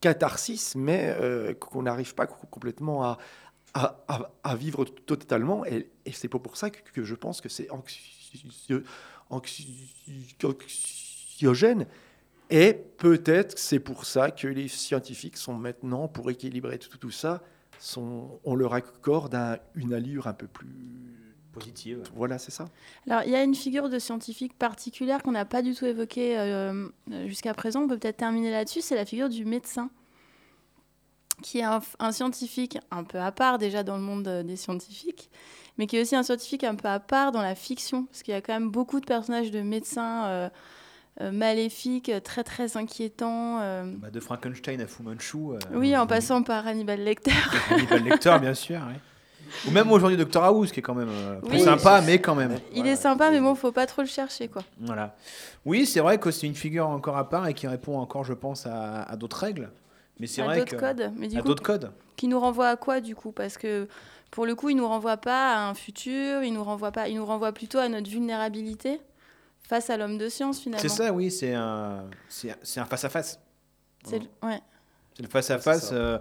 [SPEAKER 5] catharsis, mais euh, qu'on n'arrive pas co- complètement à, à, vivre totalement. Et, et c'est pour ça que, je pense que c'est anxio- anxi- anxiogène. Et peut-être que c'est pour ça que les scientifiques sont maintenant, pour équilibrer tout, tout ça, sont, on leur accorde un- une allure un peu plus...
[SPEAKER 4] Positive.
[SPEAKER 5] Voilà, c'est ça.
[SPEAKER 3] Alors, il y a une figure de scientifique particulière qu'on n'a pas du tout évoquée euh, jusqu'à présent. On peut peut-être terminer là-dessus. C'est la figure du médecin, qui est un, un scientifique un peu à part déjà dans le monde euh, des scientifiques, mais qui est aussi un scientifique un peu à part dans la fiction, parce qu'il y a quand même beaucoup de personnages de médecins euh, euh, maléfiques, euh, très très inquiétants. euh.
[SPEAKER 4] Bah, de Frankenstein à Fu Manchu. euh,
[SPEAKER 3] Oui, en passant par Hannibal Lecter.
[SPEAKER 4] Hannibal Lecter, bien sûr. ouais. Ou même aujourd'hui Doctor House, qui est quand même euh,
[SPEAKER 3] Oui.
[SPEAKER 4] sympa, mais quand même.
[SPEAKER 3] Il est sympa, mais bon, faut pas trop le chercher, quoi.
[SPEAKER 4] Voilà. Oui, c'est vrai que c'est une figure encore à part et qui répond encore, je pense, à, à d'autres règles. Mais c'est vrai
[SPEAKER 3] d'autres
[SPEAKER 4] que
[SPEAKER 3] codes. Mais du
[SPEAKER 4] à d'autres codes.
[SPEAKER 3] qui nous renvoie à quoi, du coup? Parce que pour le coup, il nous renvoie pas à un futur, il nous renvoie pas, il nous renvoie plutôt à notre vulnérabilité face à l'homme de science, finalement.
[SPEAKER 4] C'est ça, oui, c'est un, c'est c'est un face à face.
[SPEAKER 3] C'est le- ouais.
[SPEAKER 4] C'est le face à
[SPEAKER 5] Ouais, c'est
[SPEAKER 4] face
[SPEAKER 5] ça.
[SPEAKER 4] euh,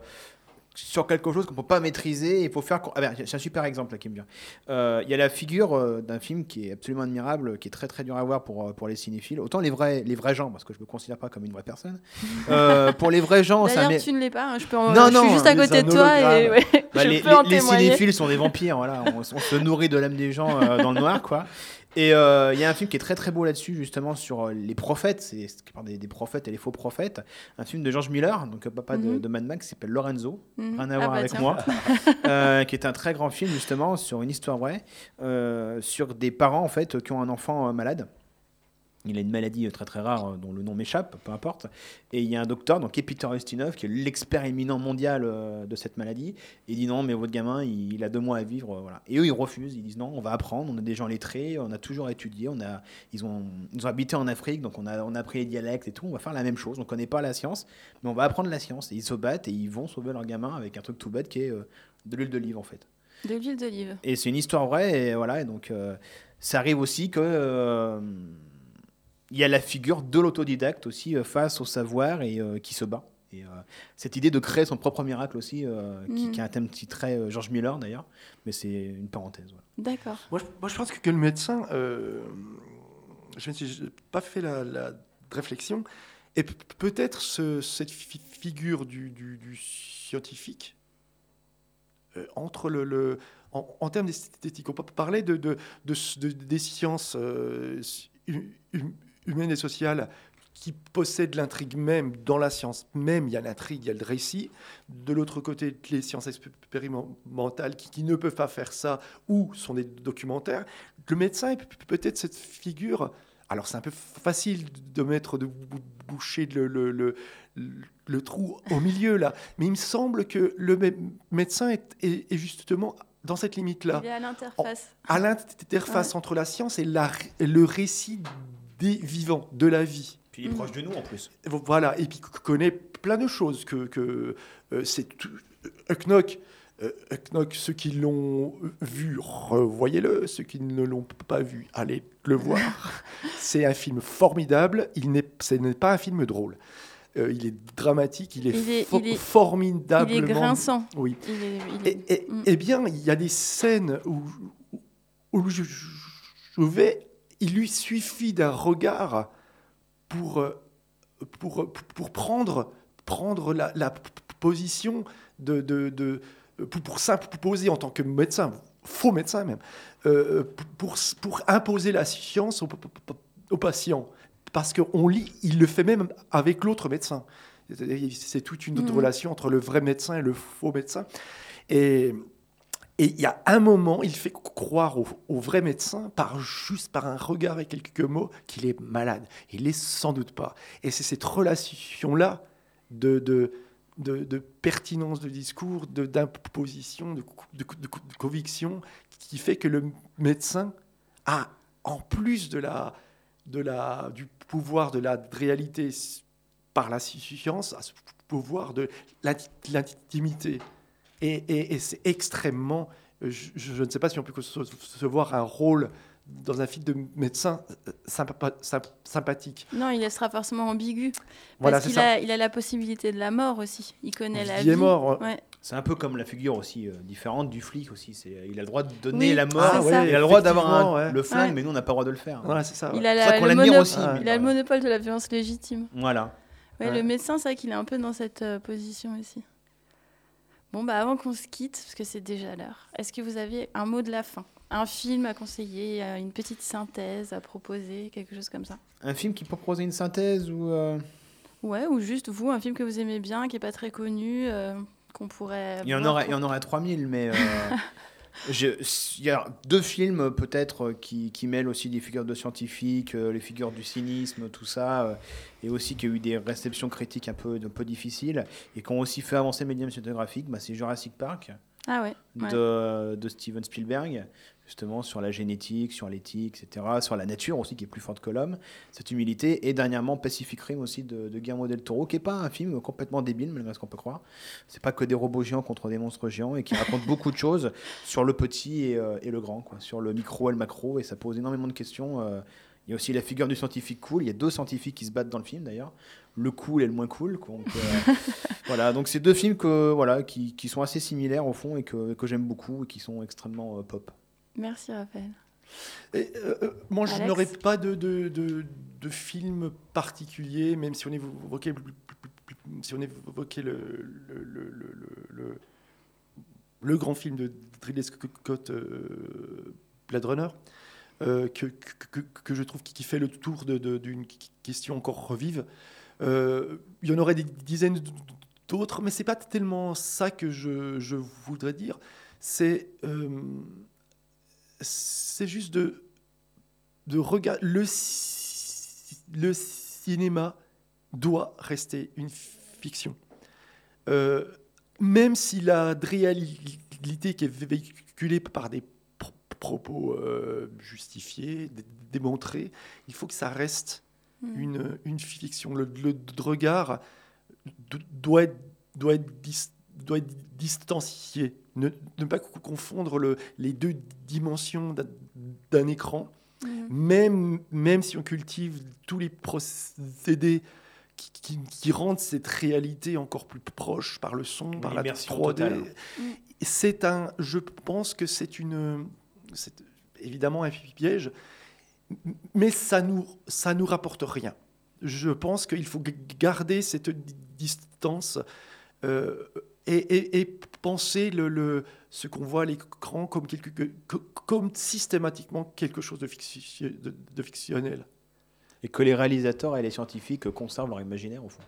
[SPEAKER 4] sur quelque chose qu'on peut pas maîtriser. Il faut faire. Ah ben, c'est un super exemple là qui me vient. Euh, Il y a la figure euh, d'un film qui est absolument admirable, qui est très très dur à voir pour, pour les cinéphiles. Autant les vrais, les vrais gens, parce que je me considère pas comme une vraie personne. Euh, pour les vrais gens, ça
[SPEAKER 3] tu ne l'es pas. hein, Je, peux en-
[SPEAKER 4] Non,
[SPEAKER 3] je
[SPEAKER 4] non,
[SPEAKER 3] suis juste à côté de toi et
[SPEAKER 5] hologramme.
[SPEAKER 3] ouais,
[SPEAKER 4] Bah,
[SPEAKER 3] je
[SPEAKER 4] les,
[SPEAKER 3] peux en
[SPEAKER 4] les- les
[SPEAKER 3] témoigner.
[SPEAKER 4] cinéphiles sont des vampires, voilà. On, on se nourrit de l'âme des gens euh, dans le noir, quoi. Et euh, il y a un film qui est très très beau là-dessus, justement, sur euh, les prophètes, c'est c'est qui parle des, des prophètes et les faux prophètes. Un film de George Miller, donc euh, papa de,
[SPEAKER 3] Mhm.
[SPEAKER 4] de Mad Max, qui s'appelle Lorenzo,
[SPEAKER 3] Mhm.
[SPEAKER 4] rien à
[SPEAKER 3] Ah
[SPEAKER 4] voir
[SPEAKER 3] bah
[SPEAKER 4] avec
[SPEAKER 3] tiens.
[SPEAKER 4] moi, euh, qui est un très grand film, justement, sur une histoire vraie, euh, sur des parents, en fait, qui ont un enfant malade. Il a une maladie euh, très très rare euh, dont le nom m'échappe, peu importe. Et il y a un docteur, donc Peter Ustinov, qui est l'expert éminent mondial euh, de cette maladie. Et il dit non, mais votre gamin, il, il a deux mois à vivre. voilà. Et eux, ils refusent. Ils disent non, on va apprendre. On a des gens lettrés, on a toujours étudié. On a, ils, ont, ils ont habité en Afrique, donc on a, on a appris les dialectes et tout. On va faire la même chose. On ne connaît pas la science, mais on va apprendre la science. Et ils se battent et ils vont sauver leur gamin avec un truc tout bête qui est euh, de l'huile d'olive en fait.
[SPEAKER 3] De l'huile d'olive.
[SPEAKER 4] Et c'est une histoire vraie, et voilà, et donc euh, ça arrive aussi que euh, il y a la figure de l'autodidacte aussi euh, face au savoir et euh, qui se bat. Et euh, cette idée de créer son propre miracle aussi, euh, qui, qui a un thème petit très euh, George Miller d'ailleurs, mais c'est une parenthèse. voilà.
[SPEAKER 3] D'accord.
[SPEAKER 5] Moi, je, moi, je pense que, que le médecin, euh, je ne suis pas fait la, la réflexion, et peut-être ce- cette fi- figure du, du- du scientifique euh, entre le, le- en, en termes d'esthétique, on peut parler de, de- de s- de- des sciences euh, hu- hu- humaines et sociales qui possèdent l'intrigue même, dans la science même, il y a l'intrigue, il y a le récit. De l'autre côté, les sciences expérimentales qui, qui ne peuvent pas faire ça ou sont des documentaires. Le médecin est peut- peut-être cette figure. Alors c'est un peu facile de mettre de bou- boucher le, le, le, le trou au milieu là, mais il me semble que le mé- médecin est, est- est justement dans cette limite-là
[SPEAKER 3] Il est à l'interface.
[SPEAKER 5] à l'interface entre la science et, la- et le récit des vivants, de la vie.
[SPEAKER 4] Puis il est proche de nous en plus.
[SPEAKER 5] Voilà, et puis connaît plein de choses que, que euh, c'est tout. Knock, Knock, ceux qui l'ont vu, revoyez-le. Ceux qui ne l'ont pas vu, allez le voir. c'est un film formidable. Il n'est, ce n'est pas un film drôle. Euh, il est dramatique, il est,
[SPEAKER 3] Il est-
[SPEAKER 5] fo-
[SPEAKER 3] il est-
[SPEAKER 5] formidablement.
[SPEAKER 3] Il est grinçant.
[SPEAKER 5] Oui.
[SPEAKER 3] Il est, il
[SPEAKER 5] Et,
[SPEAKER 3] est-
[SPEAKER 5] et-
[SPEAKER 3] Mm.
[SPEAKER 5] eh bien, il y a des scènes où, où je, je vais, il lui suffit d'un regard pour, euh, pour, pour prendre, prendre la, la position de, de, de- pour, pour s'imposer en tant que médecin, faux médecin même, euh, pour, pour imposer la science au, au patient. Parce qu'on lit, il le fait même avec l'autre médecin. C'est toute une autre
[SPEAKER 3] Mhm.
[SPEAKER 5] relation entre le vrai médecin et le faux médecin. Et et il y a un moment, il fait croire au, vrai médecin, par juste par un regard et quelques mots, qu'il est malade. Il l'est sans doute pas. Et c'est cette relation-là de, de, de, pertinence de discours, d'imposition, de, conviction, qui fait que le médecin a, en plus de la, de la, du pouvoir de la réalité par la science, a ce pouvoir de l'inti- l'intimité. Et, et- et c'est extrêmement. euh, Je, je ne sais pas si on peut se, se voir un rôle dans un film de médecin euh, sympa- symp- sympathique.
[SPEAKER 3] Non, il sera forcément ambigu.
[SPEAKER 5] Voilà,
[SPEAKER 3] parce qu'il a, il a la possibilité de la mort aussi. Il connaît la
[SPEAKER 5] Il
[SPEAKER 3] vie.
[SPEAKER 5] est mort.
[SPEAKER 3] Ouais.
[SPEAKER 4] C'est un peu comme la figure aussi euh, différente du flic aussi. C'est, il a le droit de donner
[SPEAKER 3] Oui,
[SPEAKER 4] la mort, il a le droit d'avoir un-
[SPEAKER 5] effectivement, ouais.
[SPEAKER 4] le flingue,
[SPEAKER 3] Ouais.
[SPEAKER 4] mais nous on n'a pas le droit de le faire.
[SPEAKER 5] Voilà, c'est ça.
[SPEAKER 3] Il
[SPEAKER 5] ouais.
[SPEAKER 3] a,
[SPEAKER 4] C'est ça
[SPEAKER 3] le,
[SPEAKER 4] aussi,
[SPEAKER 3] il a le monopole de la violence légitime.
[SPEAKER 4] Voilà.
[SPEAKER 3] Ouais,
[SPEAKER 5] Ouais.
[SPEAKER 3] Le médecin, c'est vrai qu'il est un peu dans cette euh, position aussi. Bon, bah avant qu'on se quitte, parce que c'est déjà l'heure, est-ce que vous avez un mot de la fin? Un film à conseiller, euh, une petite synthèse à proposer, quelque chose comme ça?
[SPEAKER 4] Un film qui proposer une synthèse ou. euh,
[SPEAKER 3] Ouais, ou juste vous, un film que vous aimez bien, qui est pas très connu, euh, qu'on pourrait.
[SPEAKER 4] Il y en
[SPEAKER 3] pour-
[SPEAKER 4] il y en aurait 3000, mais euh, il y a deux films peut-être qui, qui mêlent aussi des figures de scientifiques, euh, les figures du cynisme, tout ça, euh, et aussi qui ont eu des réceptions critiques un peu, un peu difficiles et qui ont aussi fait avancer le médium cinématographique. Bah, c'est Jurassic Park
[SPEAKER 3] Ah ouais. ouais.
[SPEAKER 4] de, de Steven Spielberg, justement sur la génétique, sur l'éthique, etc., sur la nature aussi qui est plus forte que l'homme, cette humilité, et dernièrement Pacific Rim aussi de, de Guillermo del Toro, qui est pas un film complètement débile malgré ce qu'on peut croire. C'est pas que des robots géants contre des monstres géants et qui raconte beaucoup de choses sur le petit et, euh, et le grand, quoi, sur le micro et le macro, et ça pose énormément de questions. euh, il y a aussi la figure du scientifique cool. Il y a deux scientifiques qui se battent dans le film d'ailleurs, le cool et le moins cool. quoi. Donc, euh, voilà, donc c'est deux films que voilà qui, qui sont assez similaires au fond et que, que j'aime beaucoup et qui sont extrêmement euh, pop.
[SPEAKER 3] Merci Raphaël.
[SPEAKER 5] Et, euh, euh, moi, je n'aurais pas de, de, de, de film particulier, même si on évoquait, si on évoquait le, le, le, le, le- le grand film de Ridley Scott, euh, Blade Runner, euh, que, que, je trouve qui, qui fait le tour d'une question encore vive. Euh, il y en aurait des dizaines d'autres, mais c'est pas tellement ça que je, je voudrais dire. C'est euh, c'est juste de, de regarder. Le, le cinéma doit rester une fiction. Euh, même si la réalité qui est véhiculée par des pro- propos euh, justifiés, dé- démontrés, il faut que ça reste
[SPEAKER 3] Mm.
[SPEAKER 5] une, une fiction. Le, le regard do- doit être, doit être, dis- doit être distancié. Ne, ne pas co- confondre le- les deux dimensions d'un- écran,
[SPEAKER 3] Mm.
[SPEAKER 5] même, même si on cultive tous les procédés qui, qui- qui rendent cette réalité encore plus proche par le son, par la
[SPEAKER 4] L'immersion
[SPEAKER 5] 3D.
[SPEAKER 4] totale.
[SPEAKER 3] Mm.
[SPEAKER 5] C'est un, je pense que c'est une, c'est évidemment un piège, mais ça nous, ça nous rapporte rien. Je pense qu'il faut garder cette di- distance euh, et, et- et penser le, le- ce qu'on voit à l'écran comme, quelque, que- comme systématiquement quelque chose de, ficti- de- de fictionnel.
[SPEAKER 4] Et que les réalisateurs et les scientifiques conservent leur imaginaire au fond.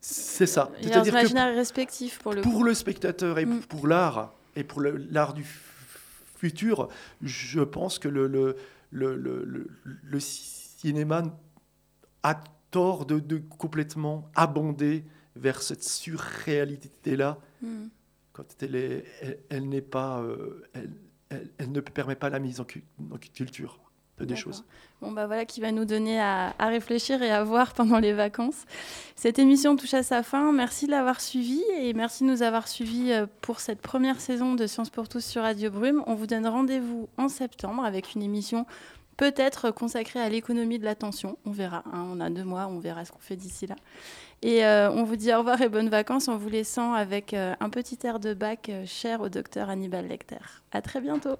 [SPEAKER 5] C'est ça.
[SPEAKER 3] Il y a un
[SPEAKER 5] C'est-à-dire que
[SPEAKER 3] imaginaire respectif pour le coup.
[SPEAKER 5] pour le spectateur et
[SPEAKER 3] Mm.
[SPEAKER 5] pour l'art et pour l'art du futur, je pense que le, le, le, le- le- le cinéma a tort de, de complètement abonder vers cette surréalité-là
[SPEAKER 3] Mm.
[SPEAKER 5] quand elle, est- elle, elle n'est pas, euh, elle, ne permet pas la mise en, cu- en culture des choses.
[SPEAKER 3] Bon, bah voilà qui va nous donner à, à réfléchir et à voir pendant les vacances. Cette émission touche à sa fin. Merci de l'avoir suivie et merci de nous avoir suivis euh, pour cette première saison de Sciences pour tous sur Radio Brume. On vous donne rendez-vous en septembre avec une émission peut-être consacrée à l'économie de l'attention. On verra. hein. on a deux mois, on verra ce qu'on fait d'ici là. Et euh, on vous dit au revoir et bonnes vacances en vous laissant avec euh, un petit air de bac euh, cher au docteur Hannibal Lecter. À très bientôt.